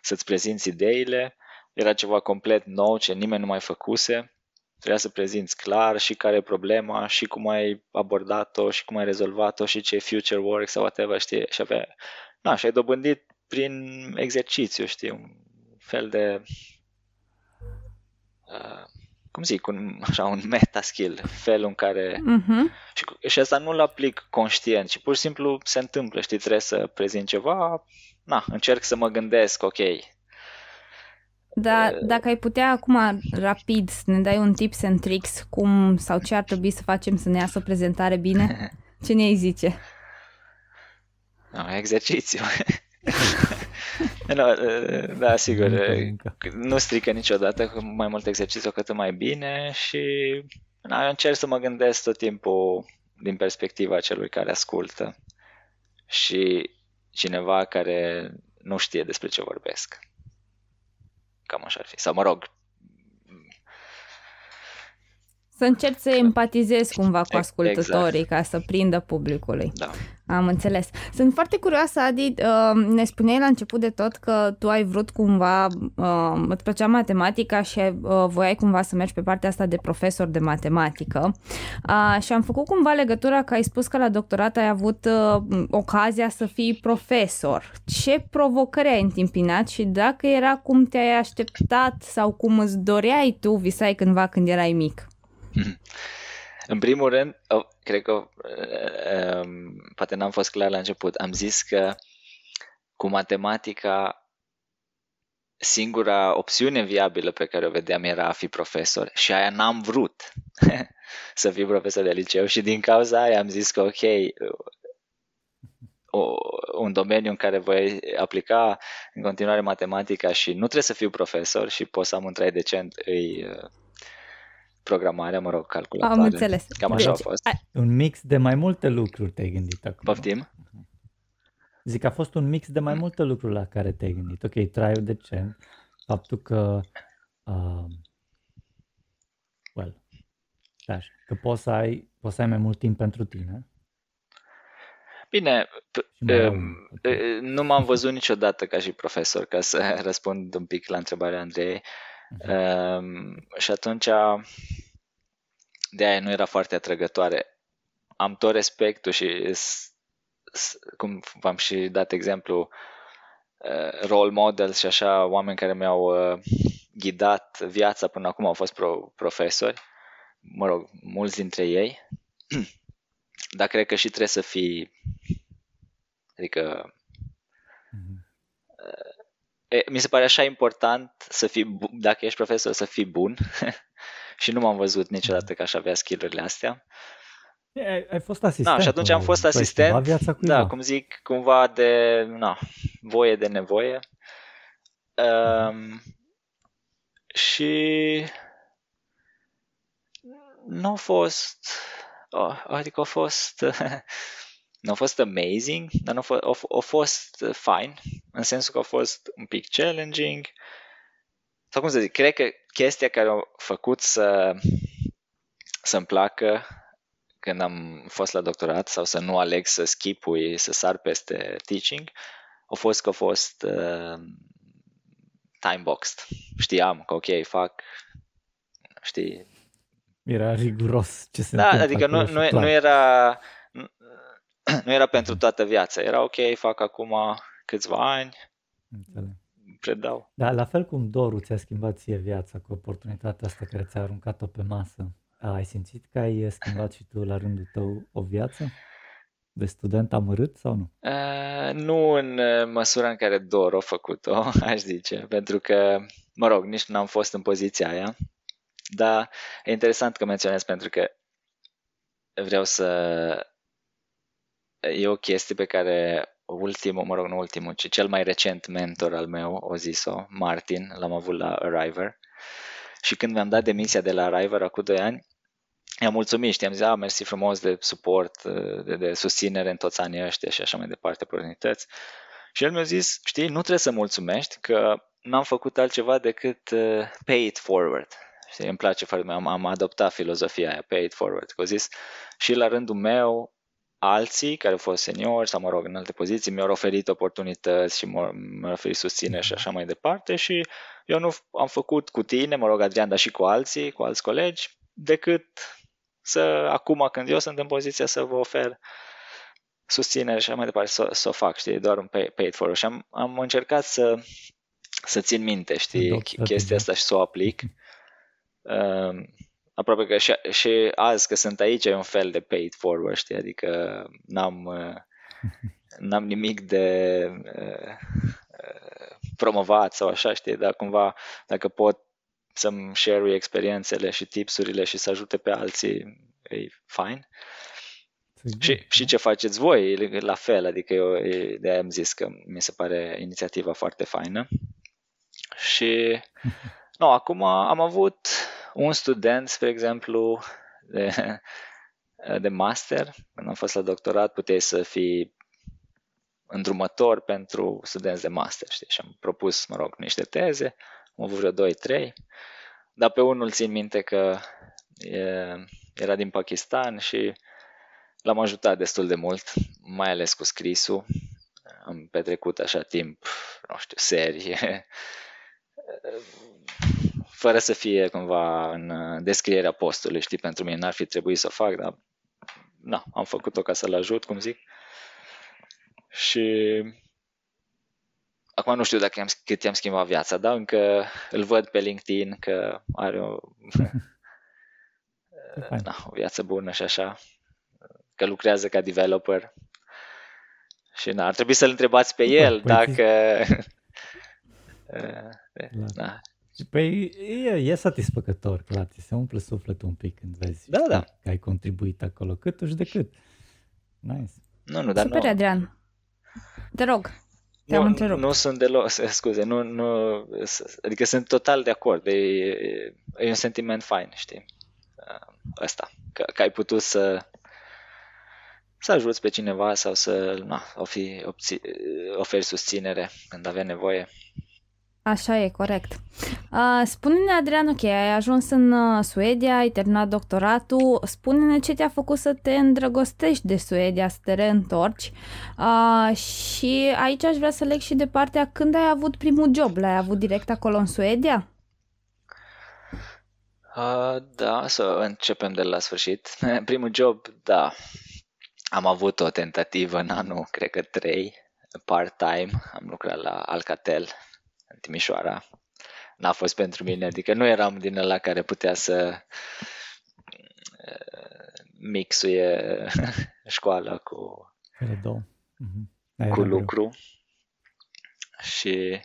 [SPEAKER 1] să-ți prezinți ideile. Era ceva complet nou, ce nimeni nu mai făcuse. Trebuia să prezinți clar și care e problema și cum ai abordat-o și cum ai rezolvat-o și ce e future work sau whatever, știi? Și, avea, na, și ai dobândit prin exercițiu, știi, un fel de Uh, cum zic, un, așa, un meta skill, felul în care... Uh-huh. Și, și asta nu-l aplic conștient, ci pur și simplu se întâmplă, știi, trebuie să prezint ceva, na, încerc să mă gândesc, ok.
[SPEAKER 2] Da, uh, dacă ai putea acum rapid să ne dai un tips and tricks cum sau ce ar trebui să facem să ne iasă o prezentare bine, ce ne-ai zice?
[SPEAKER 1] No, exercițiu. no, da, sigur, nu strică niciodată, cu mai mult exercițiu cât mai bine și na, eu încerc să mă gândesc tot timpul din perspectiva celui care ascultă și cineva care nu știe despre ce vorbesc. Cam așa ar fi. Sau mă rog,
[SPEAKER 2] să încerci să empatizezi cumva cu ascultătorii exact. ca să prindă publicului.
[SPEAKER 1] Da.
[SPEAKER 2] Am înțeles. Sunt foarte curioasă, Adi, uh, ne spuneai la început de tot că tu ai vrut cumva, uh, îți plăcea matematica și uh, voiai cumva să mergi pe partea asta de profesor de matematică și am făcut cumva legătura că ai spus că la doctorat ai avut ocazia să fii profesor. Ce provocări ai întâmpinat și dacă era cum te-ai așteptat sau cum îți doreai tu, visai cândva când erai mic?
[SPEAKER 1] În primul rând, oh, cred că um, poate n-am fost clar la început, am zis că cu matematica singura opțiune viabilă pe care o vedeam era a fi profesor și aia n-am vrut să fiu profesor de liceu și din cauza aia am zis că ok, o, un domeniu în care voi aplica în continuare matematica și nu trebuie să fiu profesor și pot să am un trai decent, îi programarea, mă rog, calculatoare.
[SPEAKER 2] Am înțeles.
[SPEAKER 1] Cam așa deci, a fost.
[SPEAKER 3] Un mix de mai multe lucruri te-ai gândit acum.
[SPEAKER 1] Poftim?
[SPEAKER 3] Zic, a fost un mix de mai multe lucruri la care te-ai gândit. Ok, traiul decent, faptul că uh, well, așa, că poți să ai, poți să ai mai mult timp pentru tine.
[SPEAKER 1] Bine, um, nu m-am văzut niciodată ca și profesor, ca să răspund un pic la întrebarea Andrei. Uh, și atunci de aia nu era foarte atrăgătoare. Am tot respectul și cum v-am și dat exemplu uh, role models și așa oameni care mi-au uh, ghidat viața până acum au fost pro- profesori, mă rog, mulți dintre ei, dar cred că și trebuie să fii adică e, mi se pare așa important să fii, dacă ești profesor, să fii bun și nu m-am văzut niciodată că aș avea skill-urile astea.
[SPEAKER 3] Ai, ai fost asistent.
[SPEAKER 1] Da, și atunci am fost asistent, viața da, cum zic, cumva de na, voie de nevoie. Um, și nu a fost, oh, adică a fost nu a fost amazing, dar a fost, a, a fost uh, fine, în sensul că a fost un pic challenging. Sau cum să zic, cred că chestia care a făcut să să-mi placă când am fost la doctorat sau să nu aleg să skipui, să sar peste teaching, a fost că a fost uh, time-boxed. Știam că ok, fac, știi...
[SPEAKER 3] Era riguros ce se
[SPEAKER 1] Da, adică nu, nu, nu era nu era pentru toată viața. Era ok, fac acum câțiva ani, Înțeleg. predau.
[SPEAKER 3] Da, la fel cum Doru ți-a schimbat ție viața cu oportunitatea asta care ți-a aruncat-o pe masă, ai simțit că ai schimbat și tu la rândul tău o viață? de student amărât sau nu?
[SPEAKER 1] Uh, nu în uh, măsura în care Dor a făcut-o, aș zice, pentru că, mă rog, nici nu am fost în poziția aia, dar e interesant că menționez pentru că vreau să... E o chestie pe care ultimul, mă rog, nu ultimul, ci cel mai recent mentor al meu o zis-o, Martin, l-am avut la Arriver. Și când mi-am dat demisia de la Arriver acum 2 ani, i-am mulțumit, știam, zis, ah, mersi frumos de suport, de, de susținere în toți anii ăștia și așa mai departe, oportunități. Și el mi-a zis, știi, nu trebuie să mulțumești că n-am făcut altceva decât uh, pay it forward. Știi, îmi place foarte mult, am, am adoptat filozofia aia, pay it forward. Că zis, și la rândul meu, alții care au fost seniori sau, mă rog, în alte poziții, mi-au oferit oportunități și mi-au oferit susținere și așa mai departe și eu nu am făcut cu tine, mă rog, Adrian, dar și cu alții, cu alți colegi, decât să, acum când eu sunt în poziția să vă ofer susținere și așa mai departe, să, să o fac, știi, doar un pay, pay it forward. Și am, am încercat să, să țin minte, știi, chestia asta și să o aplic. Uh, aprope că și, și azi că sunt aici e un fel de pay it forward, știi, adică n-am, uh, n-am nimic de uh, uh, promovat sau așa, știi, dar cumva dacă pot să-mi share experiențele și tipsurile și să ajute pe alții, e fine. Și, și ce faceți voi, la fel, adică eu de aia am zis că mi se pare inițiativa foarte faină. Și nu, acum am avut un student, spre exemplu, de, de master, când am fost la doctorat, puteai să fii îndrumător pentru studenți de master, știi? Și am propus, mă rog, niște teze, am avut vreo 2-3, dar pe unul țin minte că e, era din Pakistan și l-am ajutat destul de mult, mai ales cu scrisul. Am petrecut așa timp, nu știu, serie, fără să fie cumva în descrierea postului, știi, pentru mine n-ar fi trebuit să o fac, dar na, am făcut-o ca să-l ajut, cum zic. Și acum nu știu dacă am, cât i-am schimbat viața, dar încă îl văd pe LinkedIn că are o, na, o viață bună și așa, că lucrează ca developer. Și na, ar trebui să-l întrebați pe el dacă...
[SPEAKER 3] da, Păi e, e satisfăcător, clar, ți se umple sufletul un pic când vezi
[SPEAKER 1] da, da.
[SPEAKER 3] că ai contribuit acolo, cât și de cât. Nice.
[SPEAKER 1] Nu, nu, dar
[SPEAKER 2] Super,
[SPEAKER 1] nu.
[SPEAKER 2] Adrian. Te rog,
[SPEAKER 1] te-am nu, întrerupt. Nu sunt deloc, scuze, nu, nu, adică sunt total de acord, e, e un sentiment fain, știi, ăsta, că, că ai putut să să ajuți pe cineva sau să na, oferi susținere când avea nevoie.
[SPEAKER 2] Așa e, corect. Uh, spune-ne, Adrian, ok, ai ajuns în uh, Suedia, ai terminat doctoratul, spune-ne ce te-a făcut să te îndrăgostești de Suedia, să te reîntorci. Uh, și aici aș vrea să leg și de partea când ai avut primul job, l-ai avut direct acolo în Suedia?
[SPEAKER 1] Uh, da, să începem de la sfârșit. primul job, da, am avut o tentativă în anul, cred că trei, part-time, am lucrat la Alcatel, în Timișoara. N-a fost pentru mine, adică nu eram din ăla care putea să uh, mixuie școala cu,
[SPEAKER 3] mm-hmm.
[SPEAKER 1] cu lucru. Și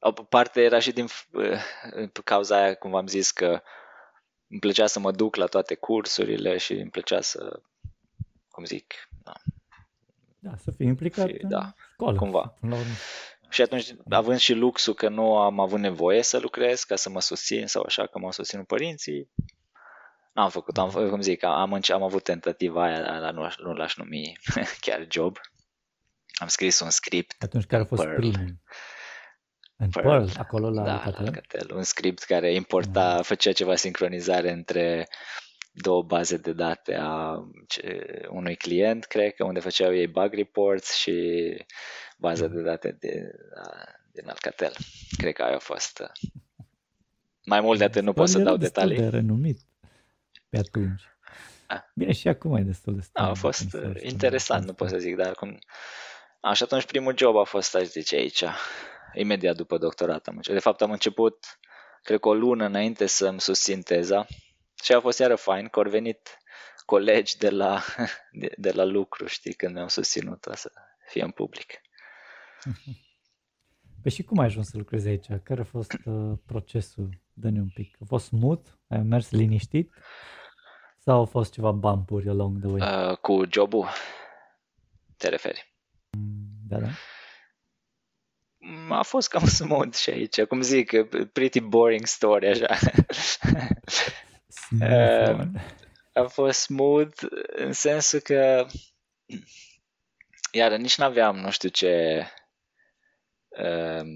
[SPEAKER 1] o parte era și din uh, cauza aia, cum v-am zis, că îmi plăcea să mă duc la toate cursurile și îmi plăcea să, cum zic, da.
[SPEAKER 3] Da, să fii implicat și, în da, școală.
[SPEAKER 1] Cumva. La și atunci, având și luxul că nu am avut nevoie să lucrez ca să mă susțin sau așa, că m-au susținut părinții, n-am făcut, am, cum zic, am, am avut tentativa aia, dar nu, nu l-aș numi chiar job. Am scris un script.
[SPEAKER 3] Atunci care a fost Perl. primul? În Perl, Perl acolo la
[SPEAKER 1] da, Alcatel? Alcatel. Un script care importa, mm. făcea ceva sincronizare între două baze de date a unui client, cred că, unde făceau ei bug reports și baza de date de, din Alcatel. Cred că aia a fost. Uh, mai mult de atât nu pot să dau detalii.
[SPEAKER 3] de renumit pe atunci. A. Ah. Bine, și acum e destul de
[SPEAKER 1] A, a fost uh, interesant, nu pot să zic, dar acum... A, și atunci primul job a fost, aș zice, aici, imediat după doctorat am început. De fapt, am început, cred că o lună înainte să-mi susțin teza și a fost iară fain, că au venit colegi de la, de, de la lucru, știi, când mi-au susținut să fie în public.
[SPEAKER 3] Păi și cum ai ajuns să lucrezi aici? Care a fost uh, procesul? Dă-ne un pic. A fost smooth? Ai mers liniștit? Sau au fost ceva bumpuri along the way?
[SPEAKER 1] Uh, cu jobul te referi?
[SPEAKER 3] Da, da.
[SPEAKER 1] A fost cam smooth și aici, cum zic, pretty boring story așa.
[SPEAKER 3] Smooth,
[SPEAKER 1] Uh, a fost smooth în sensul că iar nici n-aveam nu știu ce um,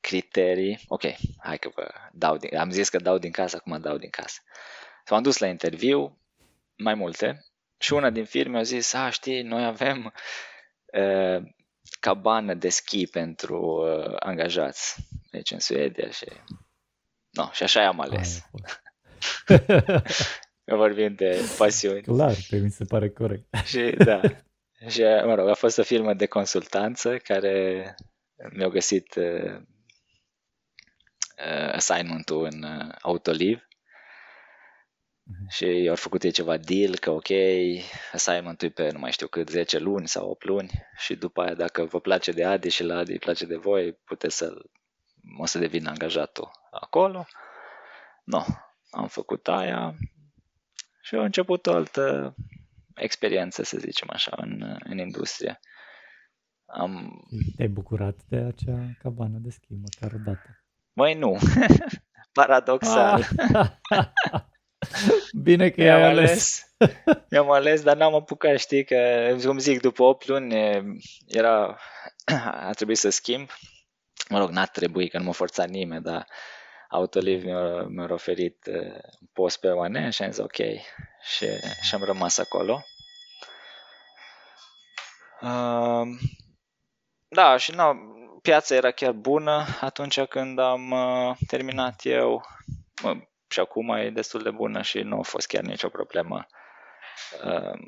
[SPEAKER 1] criterii. Ok, hai că vă dau din, am zis că dau din casă, acum dau din casă. S-am dus la interviu, mai multe, și una din firme a zis, a, știi, noi avem uh, cabană de schi pentru uh, angajați, deci în Suedia și... No, și așa am ales.
[SPEAKER 3] Aia a fost.
[SPEAKER 1] Că vorbim de pasiuni.
[SPEAKER 3] Clar, pe mi se pare corect.
[SPEAKER 1] Și da. Și, mă rog, a fost o firmă de consultanță care mi-a găsit uh, uh, assignment-ul în uh, Autoliv
[SPEAKER 3] Mhm.
[SPEAKER 1] și i-au făcut ei ceva deal că ok, assignment-ul e pe nu mai știu cât, 10 luni sau 8 luni și după aia dacă vă place de Adi și la Adi îi place de voi, puteți să o să devin angajatul acolo. Nu, am făcut aia și a început o altă experiență, să zicem așa, în, în industrie. Am...
[SPEAKER 3] Te-ai bucurat de acea cabană de schi, măcar o dată.
[SPEAKER 1] Măi, nu. Paradoxal.
[SPEAKER 3] Ah! Bine că
[SPEAKER 1] Mi-am
[SPEAKER 3] i-ai ales.
[SPEAKER 1] ales, mi-am ales, dar n-am apucat, știi, că, cum zic, după 8 luni e, era, a trebuit să schimb. Mă rog, n-a trebuit, că nu m-a forțat nimeni, dar Autoliv mi-a, mi-a oferit uh, un post permanent și am zis ok. Și, și am rămas acolo. Um, da, și nu, piața era chiar bună atunci când am uh, terminat eu. Mă, și acum e destul de bună și nu a fost chiar nicio problemă um,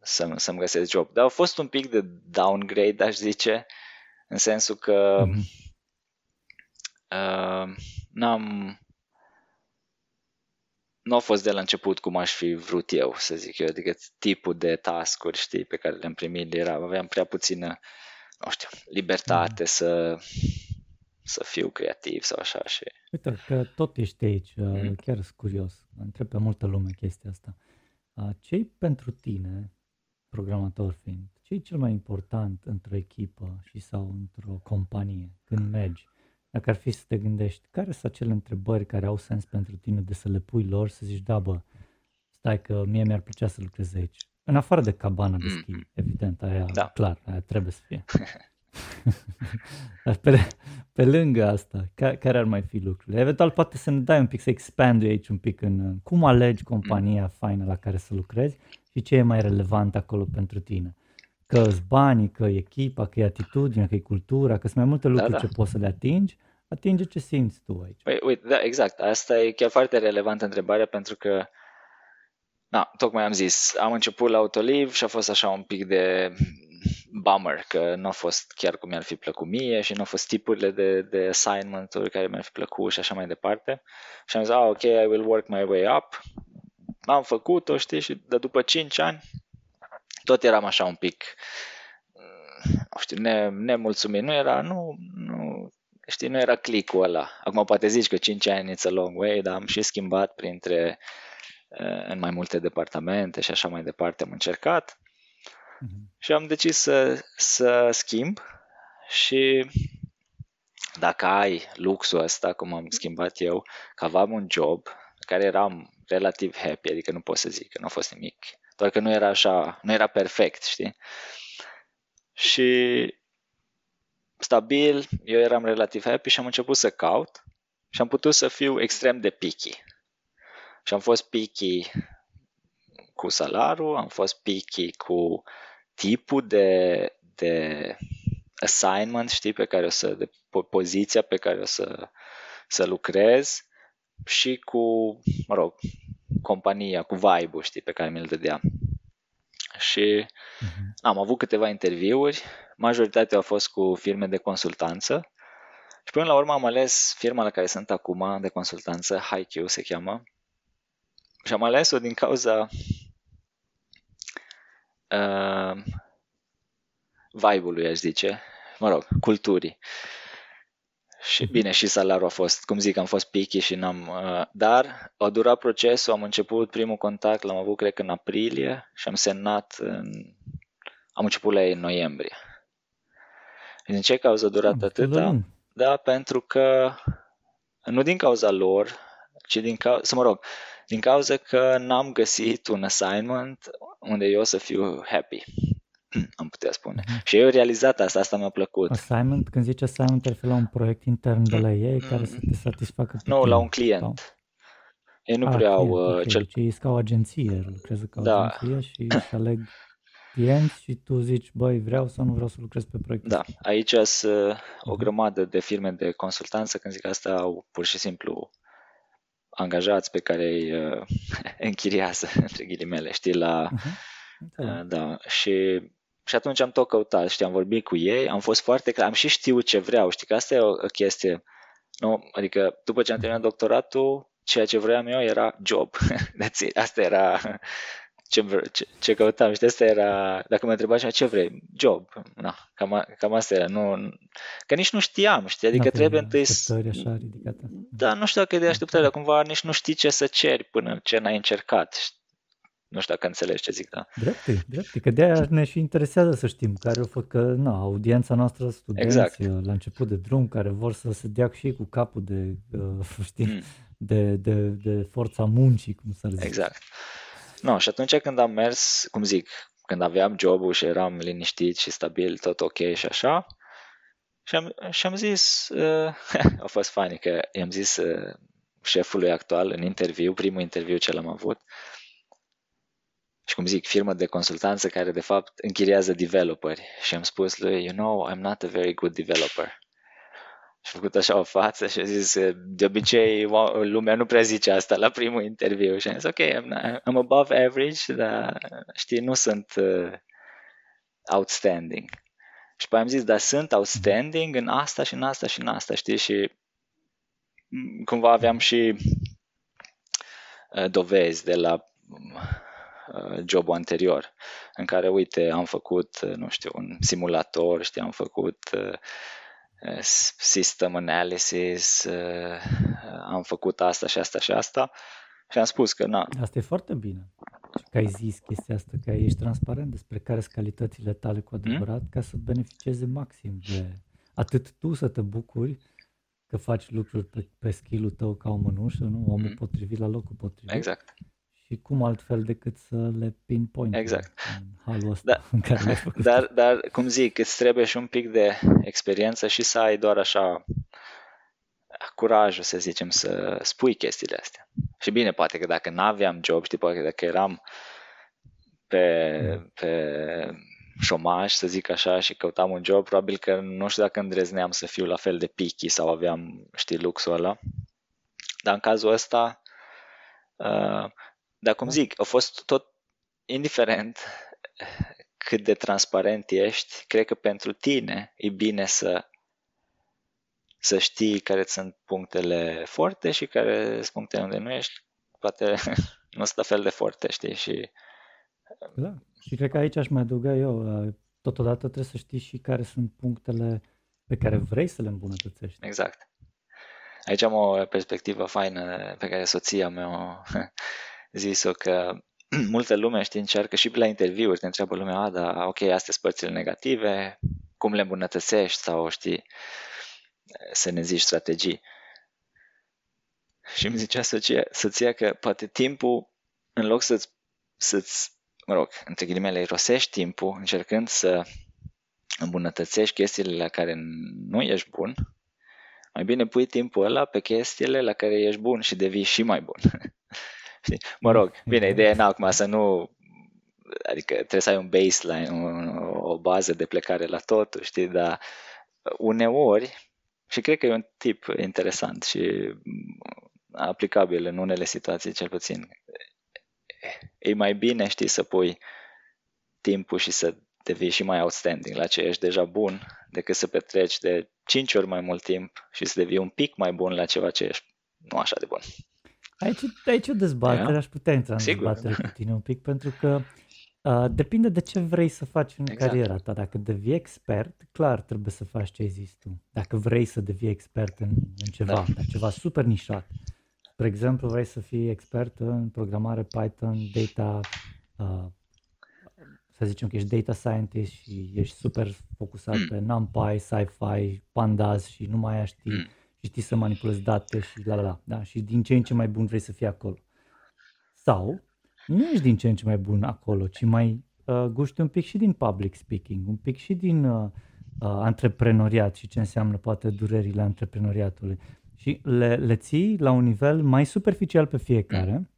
[SPEAKER 1] să, să-mi găsesc job. Dar a fost un pic de downgrade, aș zice, în sensul că
[SPEAKER 3] Mhm.
[SPEAKER 1] uh, n-am nu a fost de la început cum aș fi vrut eu, să zic eu, adică tipul de task-uri, știi, pe care le-am primit, era, aveam prea puțină, nu știu, libertate să, să fiu creativ sau așa și
[SPEAKER 3] Uite, că tot ești aici, uh,
[SPEAKER 1] Mhm.
[SPEAKER 3] chiar sunt curios, întreb pe multă lume chestia asta. Uh, Ce-i pentru tine, programator fiind, ce-i cel mai important într-o echipă și sau într-o companie când mergi? Dacă ar fi să te gândești, care sunt acele întrebări care au sens pentru tine de să le pui lor, să zici, da bă, stai că mie mi-ar plăcea să lucrez aici. În afară de cabana de schi,
[SPEAKER 1] Mhm.
[SPEAKER 3] evident, aia,
[SPEAKER 1] Da.
[SPEAKER 3] clar, aia trebuie să fie. Dar pe, pe lângă asta, ca, care ar mai fi lucrurile? Eventual poate să ne dai un pic, să expandui aici un pic în uh, cum alegi compania faină la care să lucrezi și ce e mai relevant acolo pentru tine. Că îți banii, că e echipa, că e atitudinea, că e cultura, că sunt mai multe lucruri
[SPEAKER 1] da.
[SPEAKER 3] ce poți să le atingi, atinge ce simți tu aici.
[SPEAKER 1] Păi, uite, da, exact. Asta e chiar foarte relevantă întrebare pentru că, na, tocmai am zis, am început la Autoliv și a fost așa un pic de bummer, că nu a fost chiar cum mi-ar fi plăcut mie și nu au fost tipurile de, de assignment-uri care mi-ar fi plăcut și așa mai departe. Și am zis, ah, ok, I will work my way up. Am făcut-o, știi, și de după 5 ani tot eram așa un pic, mm, nu știu, ne, nemulțumit. Nu era, nu, nu, știi, nu era clicul ăla. Acum poate zici că 5 ani it's a long way, dar am și schimbat printre uh, în mai multe departamente și așa mai departe am încercat
[SPEAKER 3] Mhm.
[SPEAKER 1] și am decis să, să schimb și dacă ai luxul ăsta, cum am schimbat eu, că aveam un job care eram relativ happy, adică nu pot să zic că nu a fost nimic, doar că nu era așa, nu era perfect, știi? Și stabil, eu eram relativ happy și am început să caut și am putut să fiu extrem de picky. Și am fost picky cu salarul, am fost picky cu tipul de, de assignment, știi, pe care o să, de po- poziția pe care o să, să lucrez și cu, mă rog, compania, cu vibe-ul, știi, pe care mi-l dădeam. Și
[SPEAKER 3] Mhm.
[SPEAKER 1] am avut câteva interviuri, majoritatea au fost cu firme de consultanță și până la urmă am ales firma la care sunt acum de consultanță, HiQ se cheamă, și am ales-o din cauza uh, vibe-ului, aș zice, mă rog, culturii. Și mhm. bine, și salariul a fost, cum zic, am fost picky și n-am... Uh, dar a durat procesul, am început primul contact, l-am avut cred că în aprilie și am semnat în... Am început la ei în noiembrie. Din ce cauză a durat atâta? Da, pentru că nu din cauza lor, ci din cauza, să mă rog, din cauza că n-am găsit un assignment unde eu să fiu happy, am putea spune. Mm-hmm. Și eu realizat asta, asta mi-a plăcut.
[SPEAKER 3] Assignment, când zici assignment, te referi la un proiect intern de la ei care să te satisfacă
[SPEAKER 1] Nu, la un client. Sau? Ei nu prea au...
[SPEAKER 3] Uh, okay. Cel... Deci ei sunt ca o agenție, lucrează ca o da. agenție și aleg clienți și tu zici, băi, vreau sau nu vreau să lucrez pe proiect.
[SPEAKER 1] Da, aici sunt uh, o mhm. grămadă de firme de consultanță, când zic asta, au pur și simplu angajați pe care îi uh, închiriază, între ghilimele, știi, la... Uh-huh. Uh, da, și, și atunci am tot căutat, știi, am vorbit cu ei, am fost foarte clar, am și știut ce vreau, știi, că asta e o, o chestie, nu? Adică după ce am terminat doctoratul, ceea ce vreau eu era job. Asta era ce, ce, ce căutam. Și asta era, dacă mă întreba ce vrei, job. Na, cam, cam asta era. Nu, că nici nu știam, știi? Adică
[SPEAKER 3] okay,
[SPEAKER 1] trebuie întâi
[SPEAKER 3] să... așa ridicate.
[SPEAKER 1] Da, nu știu dacă e de așteptare, dar cumva nici nu știi ce să ceri până ce n-ai încercat. Nu știu dacă înțelegi ce zic, da.
[SPEAKER 3] Drepte, drepte, că de-aia ne și interesează să știm care au fost, că na, audiența noastră, studenți exact. la început de drum, care vor să se dea și cu capul de, uh, știi, mm. de, de, de forța muncii, cum să zic.
[SPEAKER 1] Exact. No, și atunci când am mers, cum zic, când aveam jobul și eram liniștit și stabil, tot ok și așa, și am, și am zis, uh, a fost funny că i-am zis uh, șefului actual în interviu, primul interviu ce l-am avut, și cum zic, firmă de consultanță care de fapt închiriază developeri și am spus lui, you know, I'm not a very good developer. Și a făcut așa o față și a zis, de obicei lumea nu prea zice asta la primul interviu și am zis, ok, I'm, I'm above average, dar știi, nu sunt uh, outstanding. Și păi am zis, dar sunt outstanding în asta și în asta și în asta, știi, și cumva aveam și uh, dovezi de la uh, jobul anterior, în care, uite, am făcut, uh, nu știu, un simulator, știi, am făcut uh, Eh, system analysis, eh, am făcut asta și asta și asta și am spus că na.
[SPEAKER 3] Asta e foarte bine. Că ai zis chestia asta, că ești transparent despre care sunt calitățile tale cu adevărat, mm? ca să beneficieze maxim de atât tu să te bucuri că faci lucruri pe, pe skill-ul tău ca o mănușă, nu? Omul mm. potrivit la locul potrivit.
[SPEAKER 1] Exact.
[SPEAKER 3] Și cum altfel decât să le pinpoint
[SPEAKER 1] exact.
[SPEAKER 3] în halul ăsta da. în care le-ai făcut.
[SPEAKER 1] Dar, dar, cum zic, îți trebuie și un pic de experiență și să ai doar așa curajul, să zicem, să spui chestiile astea. Și bine, poate că dacă n-aveam job, știi, poate că dacă eram pe, mm. pe șomaj, să zic așa, și căutam un job, probabil că nu știu dacă îndrezneam să fiu la fel de picky sau aveam, știi, luxul ăla. Dar în cazul ăsta, uh, dar cum da. zic, a fost tot indiferent cât de transparent ești, cred că pentru tine e bine să să știi care sunt punctele forte și care sunt punctele unde nu ești, poate nu sunt la fel de forte, știi? Și...
[SPEAKER 3] Da, și cred că aici aș mai adăuga eu, totodată trebuie să știi și care sunt punctele pe care vrei să le îmbunătățești.
[SPEAKER 1] Exact. Aici am o perspectivă faină pe care soția mea zis-o că multă lume, știi, încearcă și la interviuri, te întreabă lumea, a, da, ok, astea sunt părțile negative, cum le îmbunătățești sau, știi, să ne zici strategii. Și îmi zicea soția, soția că poate timpul, în loc să-ți, să-ți mă rog, între ghilimele, rosești timpul încercând să îmbunătățești chestiile la care nu ești bun, mai bine pui timpul ăla pe chestiile la care ești bun și devii și mai bun. Știi? Mă rog, bine, ideea e acum să nu adică trebuie să ai un baseline, un, o bază de plecare la totul, știi, dar uneori, și cred că e un tip interesant și aplicabil în unele situații cel puțin, e mai bine, știi, să pui timpul și să devii și mai outstanding la ce ești deja bun, decât să petreci de 5 ori mai mult timp și să devii un pic mai bun la ceva ce ești nu așa de bun.
[SPEAKER 3] Aici, aici o dezbatere,
[SPEAKER 1] Da.
[SPEAKER 3] aș putea intra în
[SPEAKER 1] Sigur.
[SPEAKER 3] dezbatere cu tine un pic, pentru că uh, depinde de ce vrei să faci în
[SPEAKER 1] Exact.
[SPEAKER 3] cariera ta. Dacă devii expert, clar trebuie să faci ce ai zis tu. Dacă vrei să devii expert în, în ceva,
[SPEAKER 1] Da.
[SPEAKER 3] dar ceva super nișat. Spre exemplu, vrei să fii expert în programare Python, data, uh, să zicem că ești data scientist și ești super focusat
[SPEAKER 1] Mm.
[SPEAKER 3] pe NumPy, Sci-Fi, Pandas și numai aia știi
[SPEAKER 1] Mm.
[SPEAKER 3] Și știi să manipulezi date și la la la, da? Și din ce în ce mai bun vrei să fii acolo. Sau nu ești din ce în ce mai bun acolo, ci mai uh, guști un pic și din public speaking, un pic și din uh, uh, antreprenoriat și ce înseamnă poate durerile antreprenoriatului. Și le, le ții la un nivel mai superficial pe fiecare.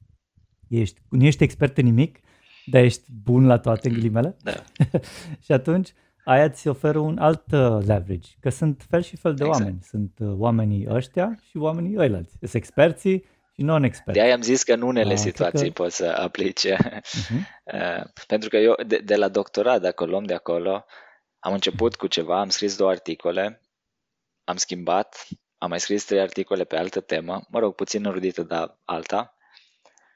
[SPEAKER 3] Ești, nu ești expert în nimic, dar ești bun la toate în ghilimele.
[SPEAKER 1] Da.
[SPEAKER 3] și atunci aia ți oferă un alt uh, leverage, că sunt fel și fel de
[SPEAKER 1] Exact.
[SPEAKER 3] oameni. Sunt uh, oamenii ăștia și oamenii ăilalți. Sunt experții și non-experți.
[SPEAKER 1] De aia am zis că în unele
[SPEAKER 3] Ah, cred
[SPEAKER 1] situații
[SPEAKER 3] că-
[SPEAKER 1] poți să aplice.
[SPEAKER 3] Uh-huh.
[SPEAKER 1] Uh, pentru că eu, de, de la doctorat, dacă o luăm de acolo, am început cu ceva, am scris două articole, am schimbat, am mai scris trei articole pe altă temă, mă rog, puțin erudită, dar alta.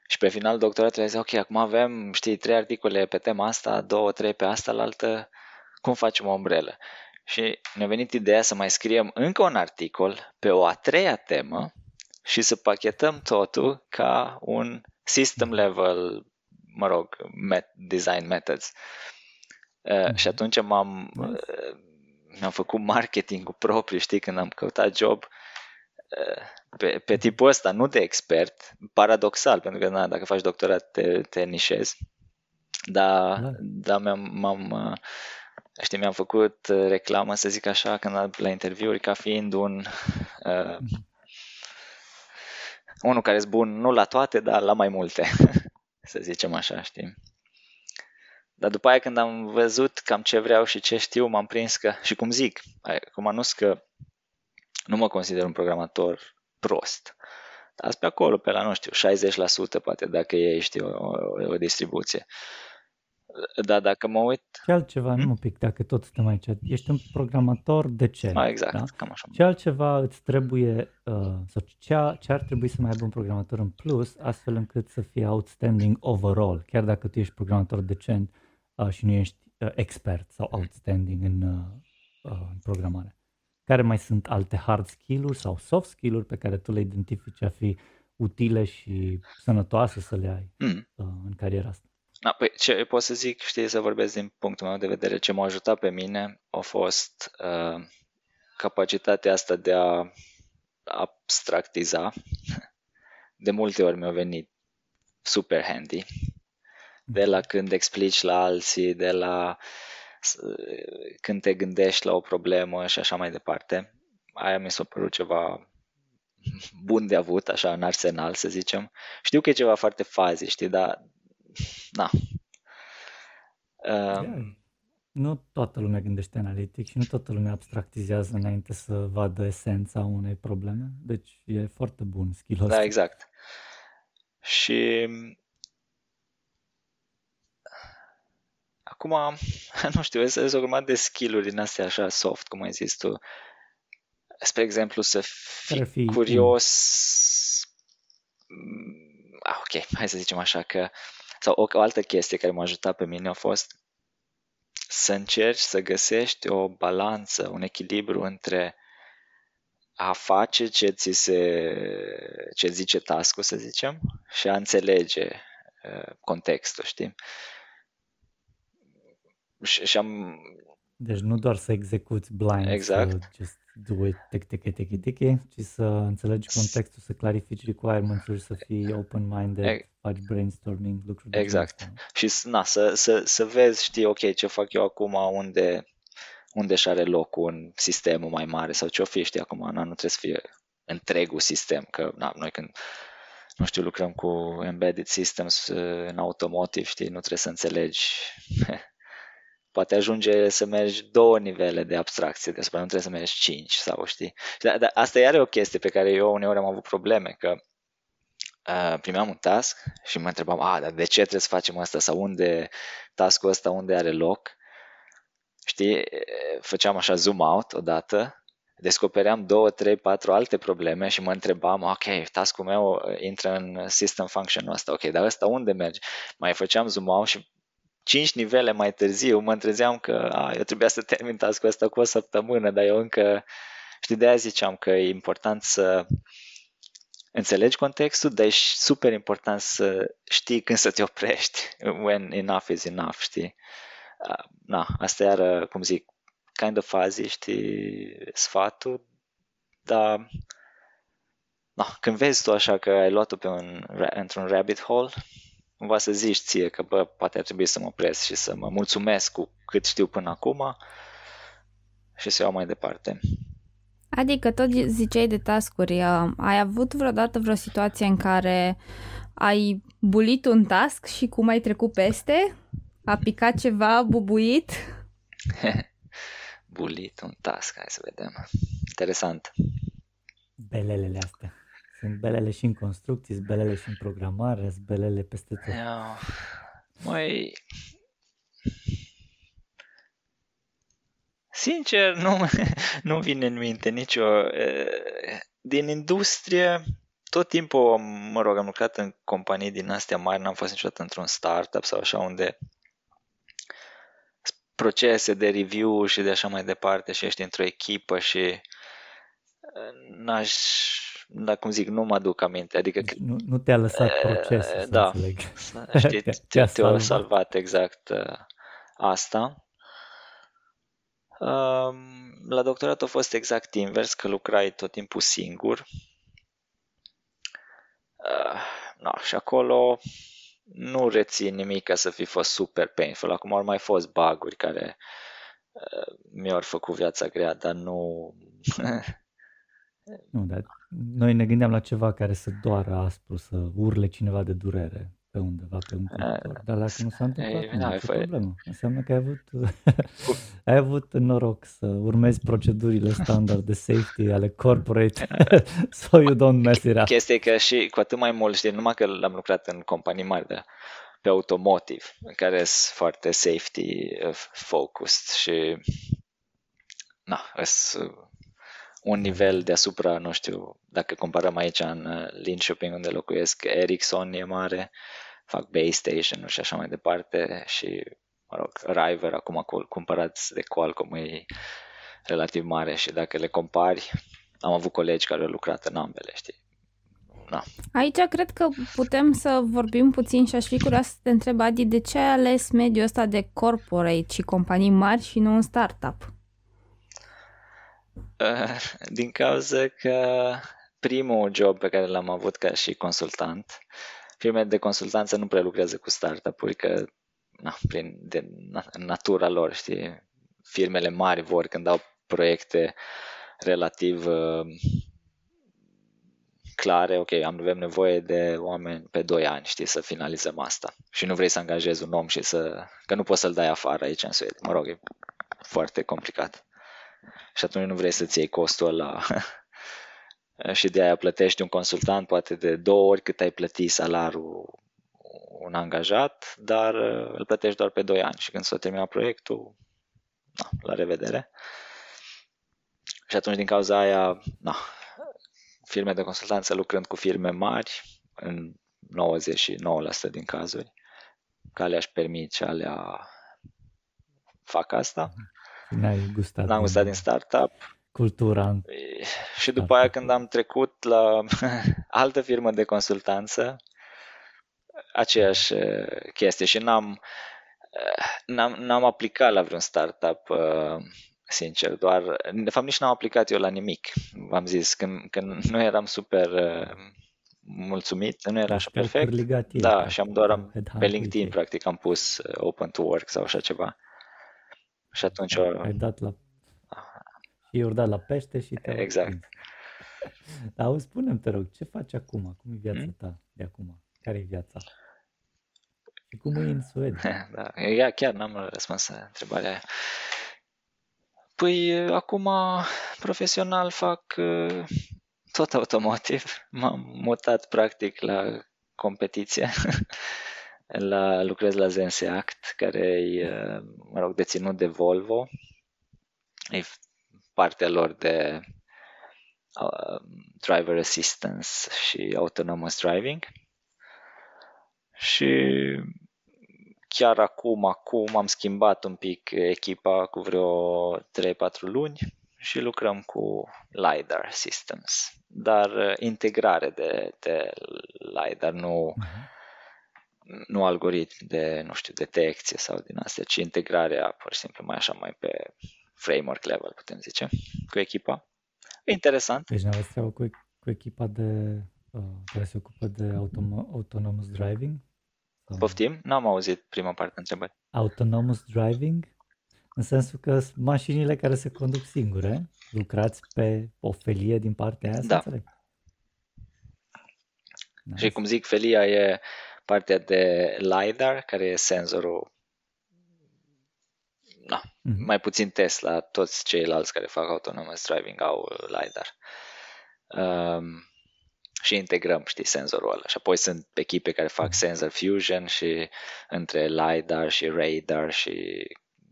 [SPEAKER 1] Și pe final doctoratul a zis, ok, acum avem, știi, trei articole pe tema asta, două, trei pe asta, la altă, cum facem o umbrelă? Și ne-a venit ideea să mai scriem încă un articol pe o a treia temă și să pachetăm totul ca un system level, mă rog, met- design methods. Uh,
[SPEAKER 3] Mhm.
[SPEAKER 1] și atunci m-am,
[SPEAKER 3] Nice.
[SPEAKER 1] uh, mi-am făcut marketingul propriu, știi, când am căutat job uh, pe, pe tipul ăsta, nu de expert, paradoxal, pentru că na, dacă faci doctorat te, te nișezi, dar,
[SPEAKER 3] Da.
[SPEAKER 1] dar mi-am, m-am, uh, știi, mi-am făcut uh, reclamă, să zic așa, când la- la interviuri, ca fiind un uh,
[SPEAKER 3] Mhm.
[SPEAKER 1] unul care e bun nu la toate, dar la mai multe, să zicem așa, știi? Dar după aia când am văzut cam ce vreau și ce știu, m-am prins că, și cum zic, acum nu că nu mă consider un programator prost, dar sunt pe acolo, pe la, nu știu, 60% poate, dacă e, știi, o, o, o distribuție. Dar dacă mă uit,
[SPEAKER 3] Ce altceva,
[SPEAKER 1] Hmm?
[SPEAKER 3] nu un pic, dacă tot suntem aici, ești un programator decent.
[SPEAKER 1] a, exact,
[SPEAKER 3] Da?
[SPEAKER 1] cam așa.
[SPEAKER 3] Ce altceva îți trebuie, uh, sau ce, a- ce ar trebui să mai aibă un programator în plus, astfel încât să fie outstanding overall, chiar dacă tu ești programator decent uh, și nu ești uh, expert sau outstanding în, uh, uh, în programare. Care mai sunt alte hard skill-uri sau soft skill-uri pe care tu le identifici a fi utile și sănătoase să le ai
[SPEAKER 1] Mm.
[SPEAKER 3] uh, în cariera asta?
[SPEAKER 1] Da, păi ce pot să zic, știi, să vorbesc din punctul meu de vedere, ce m-a ajutat pe mine a fost uh, capacitatea asta de a abstractiza. De multe ori mi-a venit super handy. De la când explici la alții, de la s- când te gândești la o problemă și așa mai departe. Aia mi s-a părut ceva bun de avut, așa, în arsenal, să zicem. Știu că e ceva foarte fazi, știi, dar na. Uh,
[SPEAKER 3] Yeah. Nu toată lumea gândește analitic și nu toată lumea abstractizează înainte să vadă esența unei probleme. Deci e foarte bun skill-ul
[SPEAKER 1] Da,
[SPEAKER 3] ăsta.
[SPEAKER 1] exact. Și acum, nu știu, sunt o grămadă de skill-uri din astea așa soft, cum ai zis tu. Spre exemplu, să
[SPEAKER 3] Care ar
[SPEAKER 1] fii
[SPEAKER 3] fi
[SPEAKER 1] curios. Mm, Ah, ok, hai să zicem așa că... Sau o, o altă chestie care m-a ajutat pe mine a fost să încerci să găsești o balanță, un echilibru între a face ce ți se ce zice task să zicem, și a înțelege uh, contextul, știi? Și, și am,
[SPEAKER 3] Deci nu doar să execuți blind,
[SPEAKER 1] Exact.
[SPEAKER 3] să just do it, tic, tic, tic, tic, ci să înțelegi contextul, să clarifici requirements-uri, să fii open-minded,
[SPEAKER 1] E-
[SPEAKER 3] faci brainstorming, lucruri de
[SPEAKER 1] Exact.
[SPEAKER 3] genul ăsta.
[SPEAKER 1] și s- na, să, să, să vezi, știi, ok, ce fac eu acum, unde, unde și are locul în sistemul mai mare sau ce-o fi, știi, acum, na, nu trebuie să fie întregul sistem, că na, noi când, nu știu, lucrăm cu embedded systems uh, în automotive, știi, nu trebuie să înțelegi poate ajunge să mergi două nivele de abstracție deasupra, nu trebuie să mergi cinci sau știi. Dar, dar asta iar e o chestie pe care eu uneori am avut probleme, că uh, primeam un task și mă întrebam, a, dar de ce trebuie să facem asta sau unde, taskul ăsta unde are loc? Știi, făceam așa zoom out odată, descopeream două, trei, patru alte probleme și mă întrebam, ok, task-ul meu intră în system function ăsta, ok, dar ăsta unde merge? Mai făceam zoom out și cinci nivele mai târziu mă întrezeam că a, eu trebuia să termin task-ul ăsta cu o săptămână, dar eu încă, știi, de aia ziceam că e important să înțelegi contextul, dar e super important să știi când să te oprești, when enough is enough, știi? Na, asta iară, cum zic, kind of fuzzy, știi, sfatul, dar na, când vezi tu așa că ai luat-o pe un, într-un rabbit hole, cumva să zici ție că, bă, poate ar trebui să mă opresc și să mă mulțumesc cu cât știu până acum și să iau mai departe.
[SPEAKER 2] Adică tot ziceai de tascuri, ai avut vreodată vreo situație în care ai bulit un task și cum ai trecut peste? A picat ceva bubuit?
[SPEAKER 1] bulit un task, hai să vedem. Interesant.
[SPEAKER 3] Belelele astea. Sunt belele și în construcții, sunt belele și în programare, sunt belele peste tot.
[SPEAKER 1] Mai Sincer, nu, nu vine în minte nicio... Din industrie, tot timpul, mă rog, am lucrat în companii din astea mari, n-am fost niciodată într-un startup sau așa unde procese de review și de așa mai departe și ești într-o echipă și n-aș, da, cum zic, nu mă aduc aminte. Adică,
[SPEAKER 3] deci nu, nu te-a lăsat procesul,
[SPEAKER 1] da,
[SPEAKER 3] să înțeleg.
[SPEAKER 1] Știi, te, te-a salvat. salvat exact asta. La doctorat a fost exact invers, că lucrai tot timpul singur. No, și acolo nu rețin nimic ca să fi fost super painful. Acum au mai fost baguri care mi-au făcut viața grea, dar nu...
[SPEAKER 3] nu, dar noi ne gândeam la ceva care să doară aspru, să urle cineva de durere pe undeva, pe un conductor. Dar dacă nu s-a întâmplat, nu e problemă. Înseamnă că ai avut, ai avut noroc să urmezi procedurile standard de safety ale corporate so you don't mess it up.
[SPEAKER 1] Chestia e că și cu atât mai mult, știi, numai că l-am lucrat în companii mari de pe automotive, în care sunt foarte safety uh, focused și na, sunt un nivel deasupra, nu știu, dacă comparăm aici în uh, Linköping unde locuiesc, Ericsson e mare, fac base station și așa mai departe și, mă rog, River acum cumpărați de Qualcomm e relativ mare și dacă le compari, am avut colegi care au lucrat în ambele, știi?
[SPEAKER 2] Da. Aici cred că putem să vorbim puțin și aș fi curioasă să te întreb, Adi, de ce ai ales mediul ăsta de corporate și companii mari și nu un startup?
[SPEAKER 1] Din cauza că primul job pe care l-am avut ca și consultant, firmele de consultanță nu prea lucrează cu startup-uri, că na, prin de natura lor, știi, firmele mari vor când au proiecte relativ uh, clare, ok, am avem nevoie de oameni pe 2 ani, știi, să finalizăm asta. Și nu vrei să angajezi un om și să... că nu poți să-l dai afară aici în Suedia. Mă rog, e foarte complicat și atunci nu vrei să-ți iei costul ăla și de aia plătești un consultant poate de două ori cât ai plăti salariul un angajat, dar uh, îl plătești doar pe 2 ani și când s-a terminat proiectul, na, la revedere. Și atunci din cauza aia, na, firme de consultanță lucrând cu firme mari, în 99% din cazuri, că alea își permit și alea fac asta.
[SPEAKER 3] N-ai gustat.
[SPEAKER 1] N-am gustat din startup.
[SPEAKER 3] Cultura.
[SPEAKER 1] Și după aia când am trecut la altă firmă de consultanță, aceeași uh, chestie și n-am, uh, n-am, n-am aplicat la vreun startup uh, sincer, doar, de fapt nici n-am aplicat eu la nimic. V-am zis, când, când nu eram super mulțumit, nu era așa perfect. Da, și am doar am, pe LinkedIn practic am pus open to work sau așa ceva. Și atunci... O...
[SPEAKER 3] Ai dat la... Și eu dat la pește și te
[SPEAKER 1] Exact.
[SPEAKER 3] Dar auzi, spune te rog, ce faci acum? Cum e viața hmm? ta de acum? Care e viața? Și cum e în Suedia?
[SPEAKER 1] Da, eu chiar n-am răspuns la întrebarea aia. Păi, acum, profesional, fac uh, tot automotive. M-am mutat, practic, la competiție. la, lucrez la Zenseact, care e, mă rog, deținut de Volvo. E partea lor de uh, driver assistance și autonomous driving. Și chiar acum, acum am schimbat un pic echipa cu vreo 3-4 luni și lucrăm cu LiDAR systems, dar uh, integrare de, de LiDAR, nu, uh-huh. Nu algoritmi de, nu știu, detecție sau din astea, ci integrarea pur și simplu mai așa, mai pe framework level, putem zice, cu echipa. Interesant.
[SPEAKER 3] Deci ne-aveți treabă cu, cu echipa de, uh, care se ocupă de autom- autonomous driving?
[SPEAKER 1] Sau... Poftim? N-am auzit prima parte întrebării.
[SPEAKER 3] Autonomous driving? În sensul că mașinile care se conduc singure, lucrați pe o felie din partea aia,
[SPEAKER 1] da. Nice. Și cum zic, felia e partea de LiDAR, care e senzorul na, mm-hmm. mai puțin Tesla, toți ceilalți care fac autonomous driving au LiDAR. Um, și integrăm, știi, senzorul ăla. Și apoi sunt echipe care fac mhm. sensor fusion și între LiDAR și radar și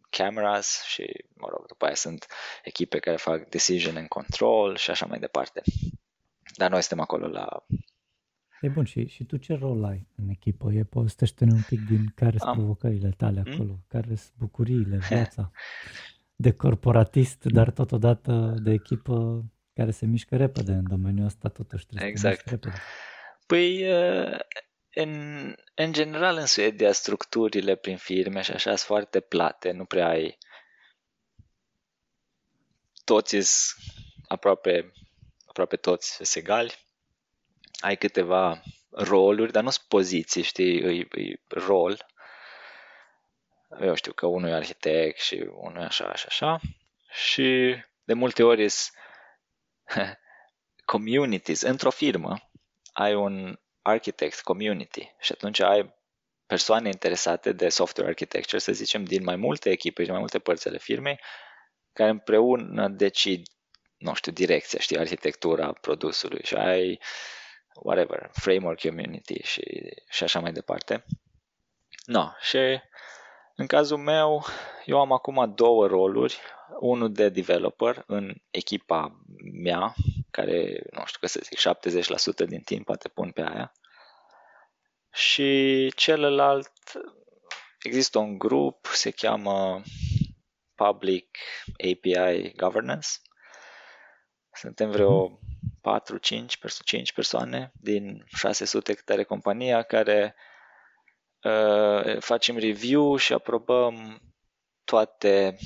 [SPEAKER 1] cameras și, mă rog, după aia sunt echipe care fac decision and control și așa mai departe. Dar noi suntem acolo la...
[SPEAKER 3] E bun, și, și tu ce rol ai în echipă? E, povestește-ne un pic din care sunt provocările tale hmm? acolo, mm? care sunt bucuriile, viața de corporatist, dar totodată de echipă care se mișcă repede în domeniul ăsta, totuși trebuie exact. să repede.
[SPEAKER 1] Păi, în, în general în Suedia structurile prin firme și așa sunt foarte plate, nu prea ai toți aproape, aproape toți sunt egali. Ai câteva roluri, dar nu sunt poziții, știi, e, e rol. Eu știu că unul e arhitect și unul e așa și așa. Și de multe ori sunt communities. Într-o firmă ai un architect community și atunci ai persoane interesate de software architecture, să zicem, din mai multe echipe, din mai multe părți ale firmei, care împreună decid, nu știu, direcția, știi, arhitectura produsului și ai whatever, framework community și, și așa mai departe. No, și în cazul meu, eu am acum două roluri, unul de developer în echipa mea, care, nu știu, că să zic, 70% din timp poate pun pe aia. Și celălalt, există un grup, se cheamă Public API Governance. Suntem vreo 4-5 perso- 5 persoane din 600 câte are compania care uh, facem review și aprobăm toate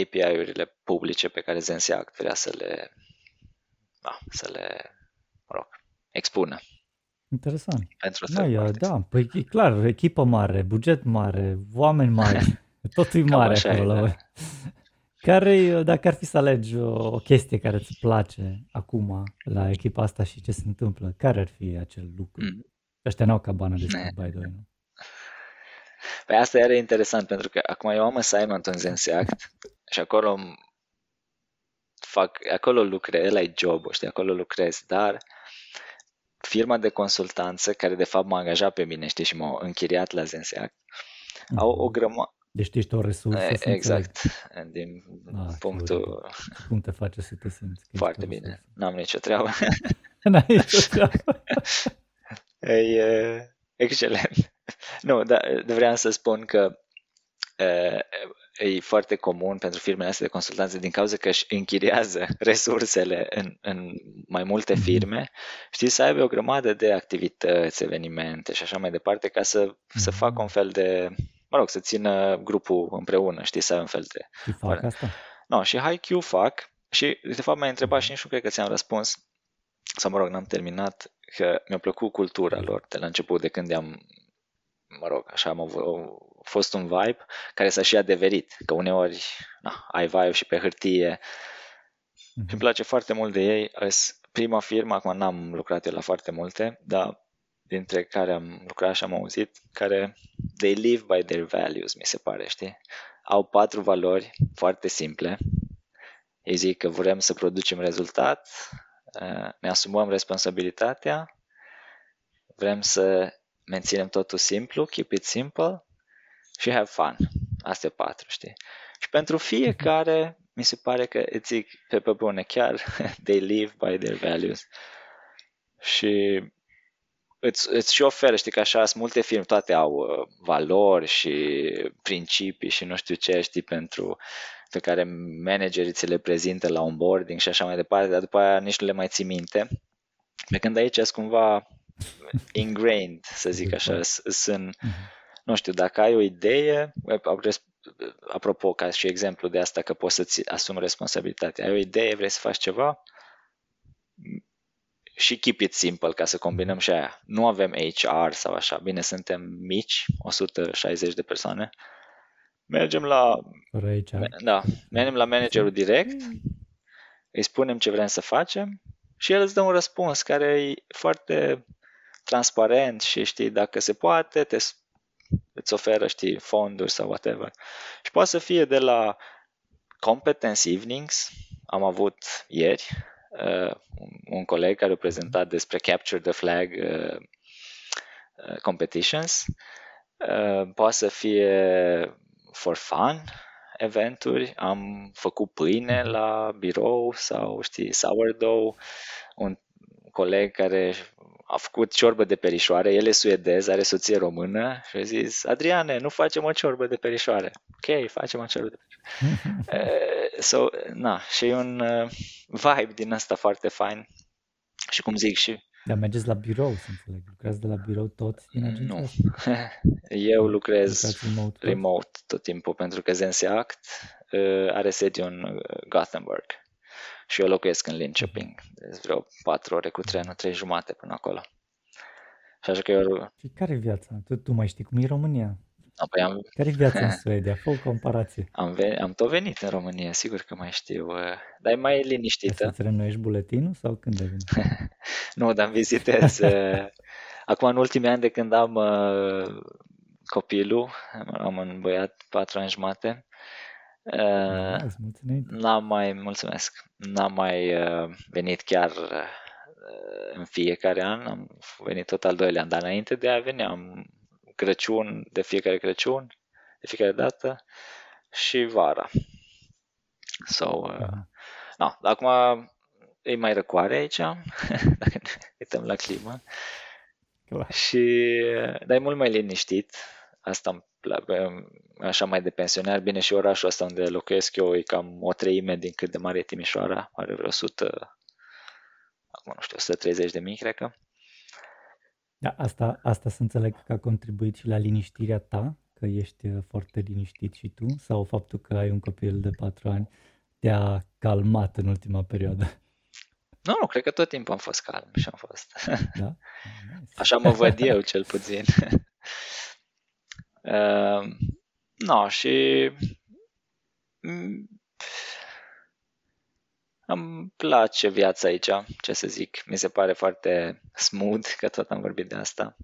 [SPEAKER 1] API-urile publice pe care Zenseact vrea să le, da, să le mă rog, expună.
[SPEAKER 3] Interesant. Pentru da, ia, da, păi e clar, echipă mare, buget mare, oameni mari, totul e mare acolo. E, da. Care, dacă ar fi să alegi o, o chestie care îți place acum la echipa asta și ce se întâmplă, care ar fi acel lucru? Mm. Ăștia n-au cabana de scut, by the way, nu?
[SPEAKER 1] Păi asta era interesant, pentru că acum eu am assignment în Zenseact și acolo fac, acolo lucrez, ăla e job știi, acolo lucrez, dar firma de consultanță, care de fapt m-a angajat pe mine, știi, și m-a închiriat la Zenseact, mm-hmm. au o grămadă,
[SPEAKER 3] deci ești o resursă.
[SPEAKER 1] Exact. Din ah, punctul...
[SPEAKER 3] Cum te face să te simți?
[SPEAKER 1] Foarte bine. N-am nicio treabă.
[SPEAKER 3] N-ai nicio treabă.
[SPEAKER 1] e, excelent. Nu, dar vreau să spun că e foarte comun pentru firmele astea de consultanță din cauza că își închiriază resursele în, în mai multe mhm. firme, știi, să aibă o grămadă de activități, evenimente și așa mai departe ca să, să facă un fel de, mă rog, să țină grupul împreună, știi, să ai un fel de...
[SPEAKER 3] Și fac asta?
[SPEAKER 1] No, și HiQ fac și de fapt m-ai întrebat și nici nu cred că ți-am răspuns sau mă rog, n-am terminat, că mi-a plăcut cultura lor de la început, de când am mă rog, așa am a fost un vibe care s-a și adeverit, că uneori na, ai vibe și pe hârtie mm-hmm. și îmi place foarte mult de ei. As prima firmă, acum n-am lucrat eu la foarte multe, dar dintre care am lucrat și am auzit, care they live by their values, mi se pare, știi? Au patru valori foarte simple. Ei zic că vrem să producem rezultat, eh, ne asumăm responsabilitatea, vrem să menținem totul simplu, keep it simple și have fun. Astea patru, știi? Și pentru fiecare mi se pare că îți zic pe pe bune, chiar they live by their values. Și îți, îți și oferă, știi că așa sunt multe filme, toate au uh, valori și principii și nu știu ce, știi, pentru pe care managerii ți le prezintă la onboarding și așa mai departe, dar după aia nici nu le mai ții minte. Pe când aici sunt cumva ingrained, să zic așa, sunt, mhm. nu știu, dacă ai o idee, apropo, ca și exemplu de asta că poți să-ți asumi responsabilitatea, ai o idee, vrei să faci ceva, și keep it simple ca să combinăm și aia. Nu avem HR sau așa, bine, suntem mici, 160 de persoane. Mergem la, da, mergem la managerul direct, îi spunem ce vrem să facem și el îți dă un răspuns care e foarte transparent și știi dacă se poate, te, îți oferă, știi, fonduri sau whatever. Și poate să fie de la competence evenings, am avut ieri, uh, un coleg care a prezentat despre Capture the Flag uh, uh, competitions, uh, poate să fie for fun, eventuri, am făcut pâine la birou sau, știi, sourdough, un coleg care a făcut ciorbă de perișoare, el e suedez, are soție română și a zis, Adriane, nu facem o ciorbă de perișoare. Ok, facem o ciorbă de perișoare. uh, so, na, și e un uh, vibe din asta foarte fain. Și cum zic și...
[SPEAKER 3] Dar mergeți la birou, să înțeleg. Lucrați de la birou toți din agenția
[SPEAKER 1] Nu. Eu lucrez remote, remote tot timpul, pentru că Zenseact uh, are sediu în uh, Gothenburg și eu locuiesc în Linköping, deci vreo patru ore cu trenul, trei jumate până acolo. Și așa că eu...
[SPEAKER 3] Și care e viața? Tu, tu mai știi cum e România?
[SPEAKER 1] No, păi am...
[SPEAKER 3] Care e viața în Suedia? Fă o comparație.
[SPEAKER 1] Am, ven... am tot venit în România, sigur că mai știu. Uh, dar e mai liniștită.
[SPEAKER 3] Să-ți renoiești buletinul sau când ai venit?
[SPEAKER 1] nu, dar am vizitez. Uh, acum, în ultimii ani de când am uh, copilul, am un băiat patru ani jumate,
[SPEAKER 3] Uh,
[SPEAKER 1] n-am mai, mulțumesc, n-am mai uh, venit chiar uh, în fiecare an, am venit tot al doilea an, dar înainte de a veni am Crăciun, de fiecare Crăciun, de fiecare dată și vara. So, uh, uh no, acum e mai răcoare aici, dacă ne uităm la climă. Și, dar e mult mai liniștit. Asta îmi așa mai de pensionar, bine și orașul ăsta unde locuiesc eu e cam o treime din cât de mare e Timișoara, are vreo 100, acum nu știu, 130 de mii, cred că.
[SPEAKER 3] Da, asta, asta să înțeleg că a contribuit și la liniștirea ta, că ești uh, foarte liniștit și tu, sau faptul că ai un copil de 4 ani te-a calmat în ultima perioadă?
[SPEAKER 1] Nu, nu, cred că tot timpul am fost calm și am fost. Da? Așa mă văd eu, cel puțin. Uh, no, și mm, îmi place viața aici, ce să zic. Mi se pare foarte smooth, că tot am vorbit de asta.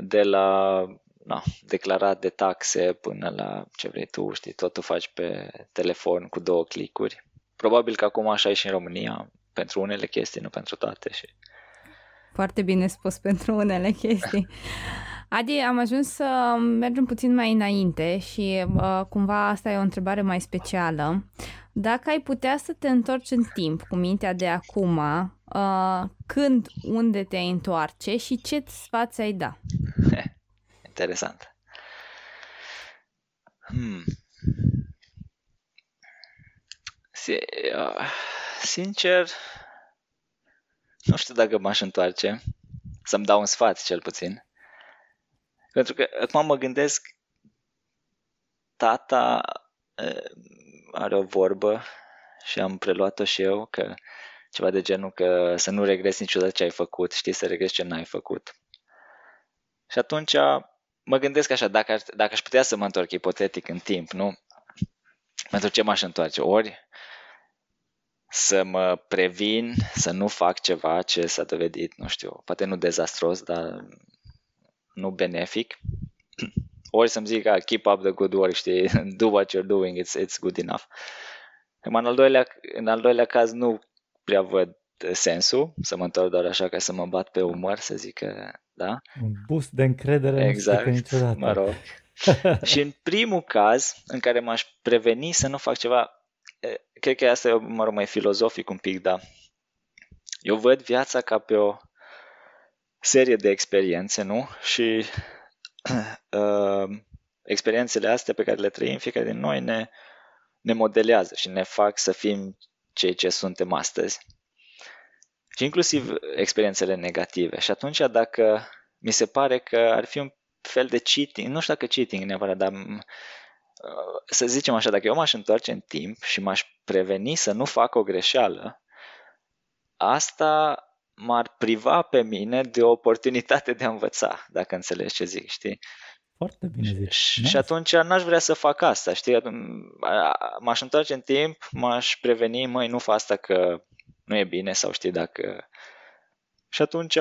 [SPEAKER 1] De la na, declarat de taxe până la ce vrei tu, știi, totul faci pe telefon cu două clicuri. Probabil că acum așa e și în România, pentru unele chestii, nu pentru toate. Și...
[SPEAKER 2] Foarte bine spus pentru unele chestii. Adi, am ajuns să mergem puțin mai înainte și uh, cumva asta e o întrebare mai specială. Dacă ai putea să te întorci în timp cu mintea de acum, uh, când, unde te-ai întoarce și ce sfat ai da?
[SPEAKER 1] Interesant. Hmm. Uh, sincer, nu știu dacă m-aș întoarce, să-mi dau un sfat cel puțin. Pentru că acum mă gândesc, tata are o vorbă și am preluat-o și eu, că ceva de genul că să nu regresi niciodată ce ai făcut, știi, să regresi ce n-ai făcut. Și atunci mă gândesc așa, dacă, dacă aș putea să mă întorc ipotetic în timp, nu? Pentru ce m-aș întoarce? Ori să mă previn să nu fac ceva ce s-a dovedit, nu știu, poate nu dezastros, dar nu benefic. Ori să-mi zic, ah, keep up the good work, știi, do what you're doing, it's, it's good enough. În al, doilea, în al doilea caz nu prea văd sensul să mă întorc doar așa ca să mă bat pe umăr, să zic că, da?
[SPEAKER 3] Un boost de încredere
[SPEAKER 1] exact,
[SPEAKER 3] nu niciodată.
[SPEAKER 1] mă rog. și în primul caz în care m-aș preveni să nu fac ceva, cred că asta e, mă rog, mai filozofic un pic, dar eu văd viața ca pe o serie de experiențe, nu? Și uh, experiențele astea pe care le trăim, fiecare din noi ne, ne modelează și ne fac să fim cei ce suntem astăzi. Și inclusiv experiențele negative. Și atunci dacă mi se pare că ar fi un fel de cheating, nu știu dacă cheating neapărat, dar uh, să zicem așa, dacă eu m-aș întoarce în timp și m-aș preveni să nu fac o greșeală, asta m-ar priva pe mine de o oportunitate de a învăța, dacă înțelegi ce zic, știi?
[SPEAKER 3] Foarte bine zici.
[SPEAKER 1] Și, nice. și atunci n-aș vrea să fac asta, știi? M-aș întoarce în timp, m-aș preveni, măi, nu fac asta că nu e bine sau știi dacă... Și atunci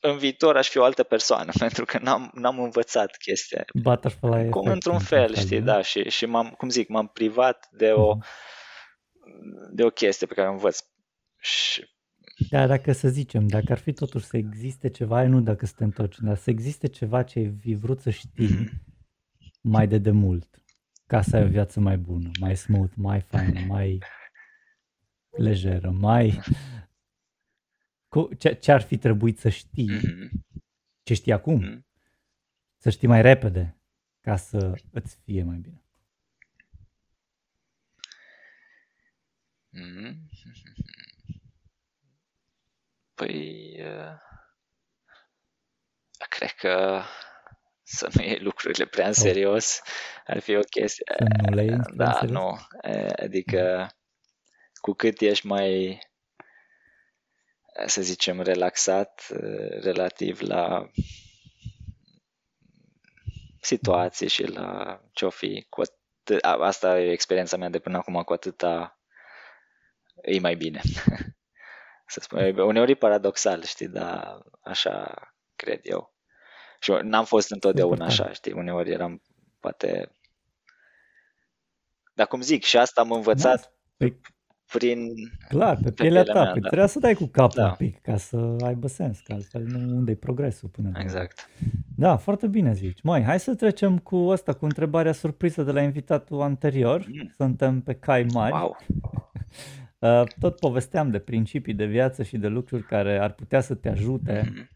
[SPEAKER 1] în viitor aș fi o altă persoană, pentru că n-am, n-am învățat chestia.
[SPEAKER 3] Butterfly
[SPEAKER 1] Cum într-un fel, știi, da, și, și m-am, cum zic, m-am privat de o, uh-huh. de o chestie pe care o învăț. Și...
[SPEAKER 3] Da, dacă să zicem, dacă ar fi totuși să existe ceva, nu dacă să te întorci, dar să existe ceva ce ai vrut să știi mm-hmm. mai de demult, ca să ai o viață mai bună, mai smooth, mai faină, mai lejeră, mai ce, ce ar fi trebuit să știi, mm-hmm. ce știi acum, mm-hmm. să știi mai repede ca să îți fie mai bine.
[SPEAKER 1] Mm-hmm. Păi, uh, cred că să nu iei lucrurile prea în oh. serios ar fi o chestie.
[SPEAKER 3] Să nu le iei
[SPEAKER 1] Da, nu. Adică cu cât ești mai să zicem, relaxat relativ la situații și la ce-o fi. Cu atât, asta e experiența mea de până acum, cu atâta e mai bine. să spun, uneori e paradoxal, știi, dar așa cred eu. Și n-am fost întotdeauna așa, știi, uneori eram poate... Dar cum zic, și asta am învățat păi, prin...
[SPEAKER 3] Clar, pe pielea, pe pielea ta. Mea, păi da. Trebuia să dai cu capul da. un pic ca să aibă sens, că altfel nu unde e progresul până
[SPEAKER 1] Exact.
[SPEAKER 3] Da, foarte bine zici. Mai, hai să trecem cu asta, cu întrebarea surpriză de la invitatul anterior. Mm. Suntem pe cai mari.
[SPEAKER 1] Wow.
[SPEAKER 3] Uh, tot povesteam de principii de viață și de lucruri care ar putea să te ajute mm.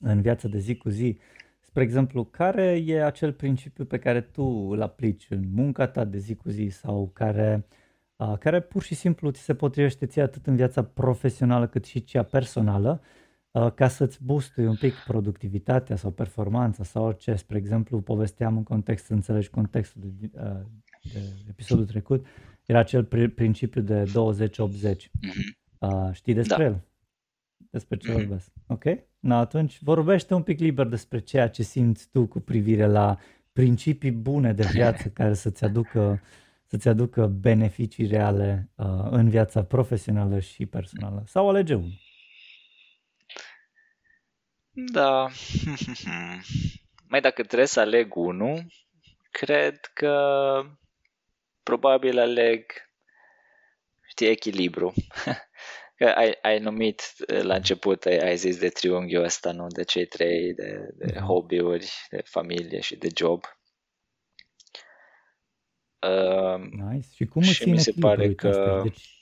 [SPEAKER 3] în viața de zi cu zi. Spre exemplu, care e acel principiu pe care tu îl aplici în munca ta de zi cu zi sau care uh, care pur și simplu ți se potrivește ție atât în viața profesională cât și cea personală, ca să-ți boostui un pic productivitatea sau performanța sau orice. Spre exemplu, povesteam în context, să înțelegi contextul de, de episodul trecut, era acel principiu de 20-80. Mm-hmm. Știi despre da. el? Despre ce mm-hmm. vorbesc. Ok? Na, atunci vorbește un pic liber despre ceea ce simți tu cu privire la principii bune de viață care să-ți aducă să-ți aducă beneficii reale uh, în viața profesională și personală. Sau alege unul.
[SPEAKER 1] Da. Mai dacă trebuie să aleg unul, cred că probabil aleg, știi, echilibru. Că ai, ai numit la început, ai, ai zis de triunghiul ăsta, nu? De cei trei, de, de da. hobby-uri, de familie și de job.
[SPEAKER 3] Uh, nice. Și cum și mi se pare că deci...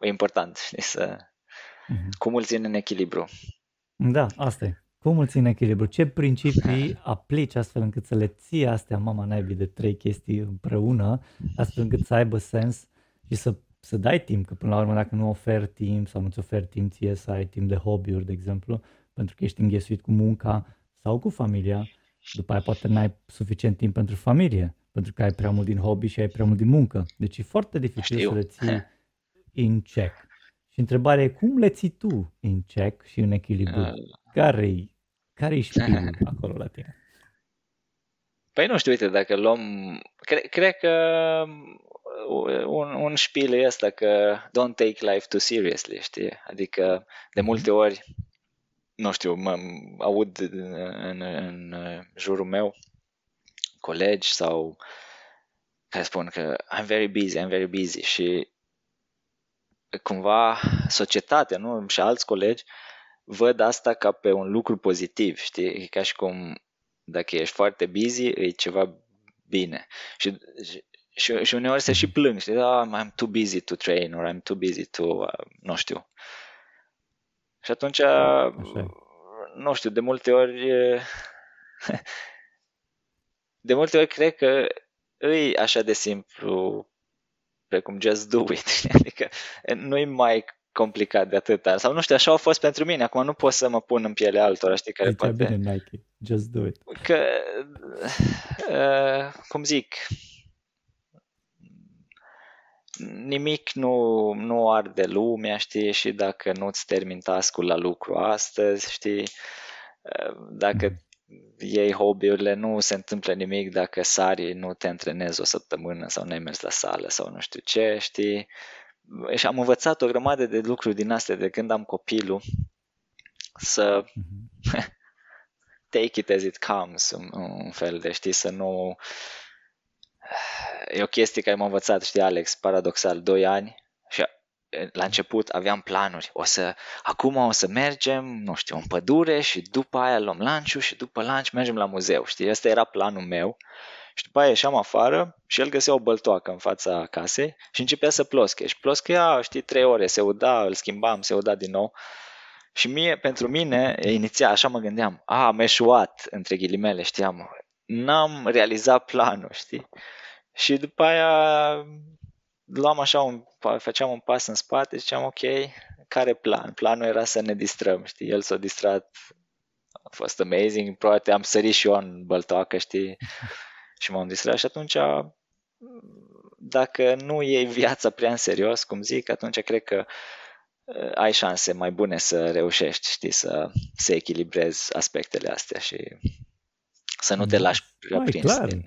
[SPEAKER 1] e important știi, să... Uh-huh. cum îl țin în echilibru.
[SPEAKER 3] Da, asta e. Cum îl țin în echilibru? Ce principii aplici astfel încât să le ții astea, mama naibii, de trei chestii împreună, astfel încât să aibă sens și să, să dai timp, că până la urmă dacă nu oferi timp sau nu-ți oferi timp ție să ai timp de hobby-uri, de exemplu, pentru că ești înghesuit cu munca sau cu familia, după aia poate n-ai suficient timp pentru familie pentru că ai prea mult din hobby și ai prea mult din muncă. Deci e foarte dificil Știu. să le ții in check. Și întrebarea e cum le ții tu in check și în echilibru? Uh. Care-i, care-i șpilul acolo la tine?
[SPEAKER 1] Păi nu știu, uite, dacă luăm... Cre- cred că un, un șpil e ăsta că don't take life too seriously, știi? Adică de mhm. multe ori, nu știu, mă aud în, în, în jurul meu colegi sau care spun că I'm very busy, I'm very busy și cumva societatea nu? și alți colegi văd asta ca pe un lucru pozitiv, știi? E ca și cum Dacă ești foarte busy, e ceva bine. Și, și, și uneori se și plâng, știi, oh, I'm too busy to train or I'm too busy to, uh, nu știu. Și atunci, Așa. nu știu, de multe ori de multe ori cred că îi așa de simplu precum just do it, adică nu e mai complicat de atâta. Sau nu știu, așa a fost pentru mine. Acum nu pot să mă pun în pielea altora, știi, care
[SPEAKER 3] deci poate... bine Nike, just do it.
[SPEAKER 1] Că, uh, cum zic, nimic nu, nu arde lumea, știi, și dacă nu-ți termin task la lucru astăzi, știi, uh, dacă mm iei hobby-urile, nu se întâmplă nimic dacă sari, nu te antrenezi o săptămână sau nu ai mers la sală sau nu știu ce, știi? Și am învățat o grămadă de lucruri din astea de când am copilul să mm-hmm. take it as it comes, un, un fel de, știi, să nu... E o chestie care m-a învățat, știi, Alex, paradoxal, 2 ani și la început aveam planuri. O să, acum o să mergem, nu știu, în pădure și după aia luăm lunch și după lunch mergem la muzeu, știi? Ăsta era planul meu. Și după aia ieșeam afară și el găsea o băltoacă în fața casei și începea să plosche. Și ploschea, știi, trei ore, se uda, îl schimbam, se uda din nou. Și mie, pentru mine, inițial, așa mă gândeam, a, am eșuat, între ghilimele, știam, n-am realizat planul, știi? Și după aia luam așa un, făceam un pas în spate și ziceam, ok, care plan? Planul era să ne distrăm, știi? El s-a distrat, a fost amazing, probabil am sărit și eu în băltoacă, știi? Și m-am distrat și atunci dacă nu iei viața prea în serios, cum zic, atunci cred că uh, ai șanse mai bune să reușești, știi, să, să echilibrezi aspectele astea și să nu te lași prea prins din,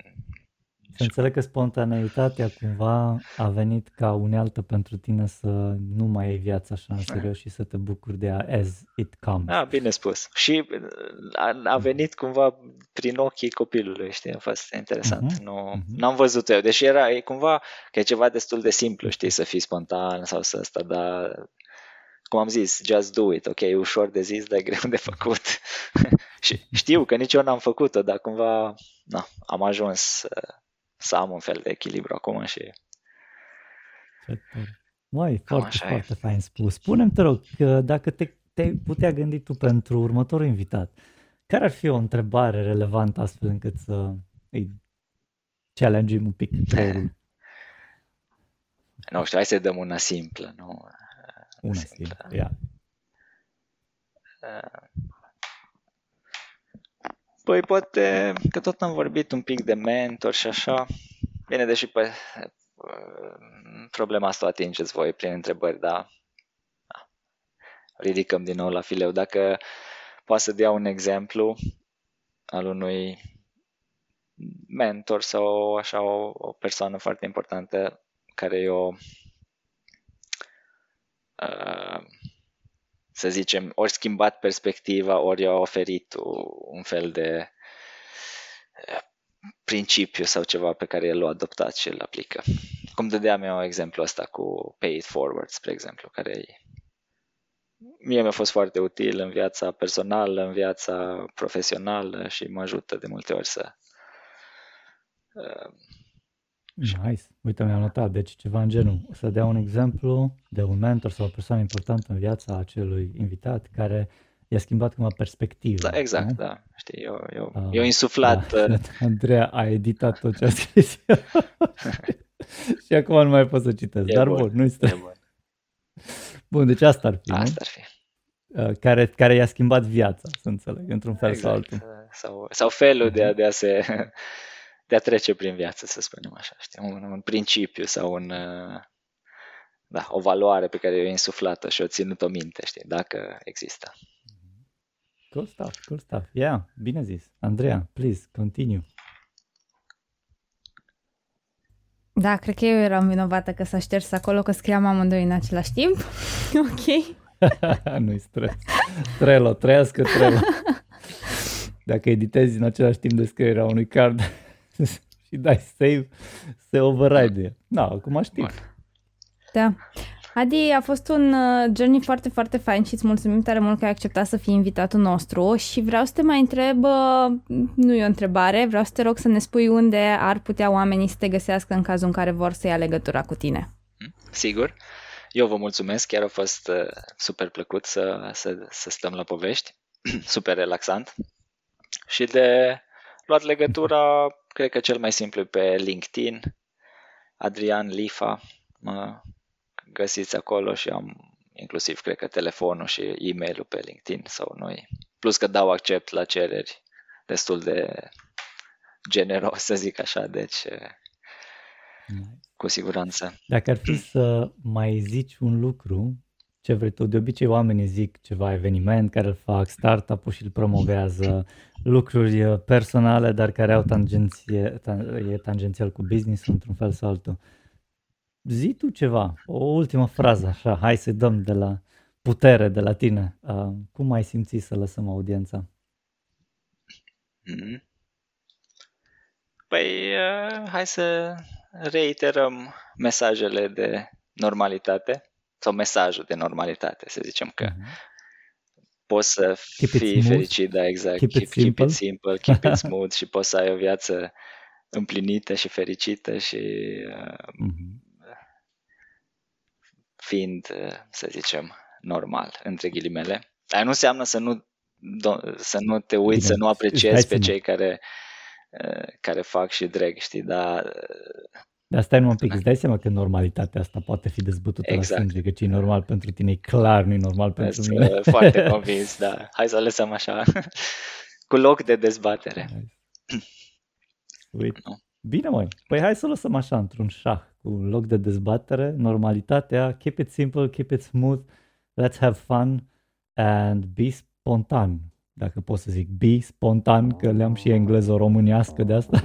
[SPEAKER 3] și înțeleg că spontaneitatea cumva a venit ca unealtă pentru tine să nu mai ai viața așa în serios și să te bucuri de a as it comes.
[SPEAKER 1] Da, bine spus. Și a, a venit cumva prin ochii copilului, știi, a fost interesant. Uh-huh. Nu, uh-huh. N-am văzut eu, deși era e cumva că e ceva destul de simplu, știi, să fii spontan sau să asta, dar cum am zis, just do it, ok, ușor de zis, dar e greu de făcut. și știu că nici eu n-am făcut-o, dar cumva na, am ajuns să am un fel de echilibru acum și...
[SPEAKER 3] Mai, foarte, foarte fain spus. Spune-mi, te rog, că dacă te, te putea gândi tu pentru următorul invitat, care ar fi o întrebare relevantă astfel încât să îi challenge un pic creierul?
[SPEAKER 1] Nu știu, hai să dăm una simplă, nu?
[SPEAKER 3] Una simplă, simplă ia.
[SPEAKER 1] Uh, Păi poate că tot am vorbit un pic de mentor și așa. Bine, deși pe problema asta o atingeți voi prin întrebări, da. Ridicăm din nou la fileu. Dacă poate să dea un exemplu al unui mentor sau așa o, o persoană foarte importantă care eu uh, să zicem, ori schimbat perspectiva, ori a oferit un fel de eh, principiu sau ceva pe care el l-a adoptat și îl aplică. Cum dădeam eu exemplu ăsta cu Pay It Forward, spre exemplu, care mie mi-a fost foarte util în viața personală, în viața profesională și mă ajută de multe ori să uh,
[SPEAKER 3] Nice. Uite, mi-am notat. Deci ceva în genul. Să dea un exemplu de un mentor sau o persoană importantă în viața acelui invitat care i-a schimbat cumva perspectiva.
[SPEAKER 1] Da, exact, nu? da. Știi, eu, eu, uh, eu insuflat...
[SPEAKER 3] Da. Uh... Andreea a editat tot ce a scris Și acum nu mai pot să citesc. E Dar bun, bun nu-i stres. Bun. bun, deci asta ar fi,
[SPEAKER 1] Asta ar fi.
[SPEAKER 3] Uh, care, care i-a schimbat viața, să înțeleg, într-un fel exact. sau altul.
[SPEAKER 1] Sau, sau felul de a, de a se de a trece prin viață, să spunem așa, știi? Un, un principiu sau un, uh, da, o valoare pe care o insuflată și o ținut-o minte, știi, dacă există.
[SPEAKER 3] Cool stuff, cool stuff. Yeah, bine zis. Andreea, please, continue.
[SPEAKER 2] Da, cred că eu eram vinovată că s-a șters acolo, că scriam amândoi în același timp. ok.
[SPEAKER 3] Nu-i stres. Trello, trăiască Trello. Dacă editezi în același timp descrierea unui card, și dai save, se override Da, acum știi.
[SPEAKER 2] Da. Adi, a fost un uh, journey foarte, foarte fain și îți mulțumim tare mult că ai acceptat să fii invitatul nostru și vreau să te mai întreb, uh, nu e o întrebare, vreau să te rog să ne spui unde ar putea oamenii să te găsească în cazul în care vor să ia legătura cu tine.
[SPEAKER 1] Sigur. Eu vă mulțumesc, chiar a fost uh, super plăcut să, să, să stăm la povești, super relaxant. Și de luat legătura, cred că cel mai simplu pe LinkedIn, Adrian Lifa, mă găsiți acolo și am inclusiv, cred că, telefonul și e-mailul pe LinkedIn sau noi. Plus că dau accept la cereri destul de generos, să zic așa, deci cu siguranță.
[SPEAKER 3] Dacă ar fi să mai zici un lucru, ce vrei tu, de obicei oamenii zic ceva eveniment care îl fac, startup-ul și îl promovează, lucruri personale, dar care au tangenție, e tangențial cu business într-un fel sau altul. Zi tu ceva, o ultimă frază, așa, hai să dăm de la putere de la tine. Uh, cum ai simțit să lăsăm audiența?
[SPEAKER 1] Mm-hmm. Păi, uh, hai să reiterăm mesajele de normalitate sau mesajul de normalitate, să zicem că mm-hmm. poți să keep fii fericit, da, exact,
[SPEAKER 3] keep, keep, it, keep simple.
[SPEAKER 1] it simple, keep it smooth și poți să ai o viață împlinită și fericită și uh, mm-hmm fiind, uh, să zicem, normal, între ghilimele. Aia nu înseamnă să nu, să nu te uiți, Bine, să nu apreciezi pe cei care, uh, care fac și dreg, știi, dar... Uh,
[SPEAKER 3] dar stai un pic, îți dai seama că normalitatea asta poate fi dezbătută exact. la sânge, că ce e normal pentru tine e clar, nu e normal pentru Ești mine.
[SPEAKER 1] Foarte convins, da. Hai să o lăsăm așa, cu loc de dezbatere.
[SPEAKER 3] Uite. Bine, măi. Păi hai să o lăsăm așa, într-un șah cu loc de dezbatere, normalitatea, keep it simple, keep it smooth, let's have fun and be spontan. Dacă pot să zic be spontan, că le-am și engleză românească de asta.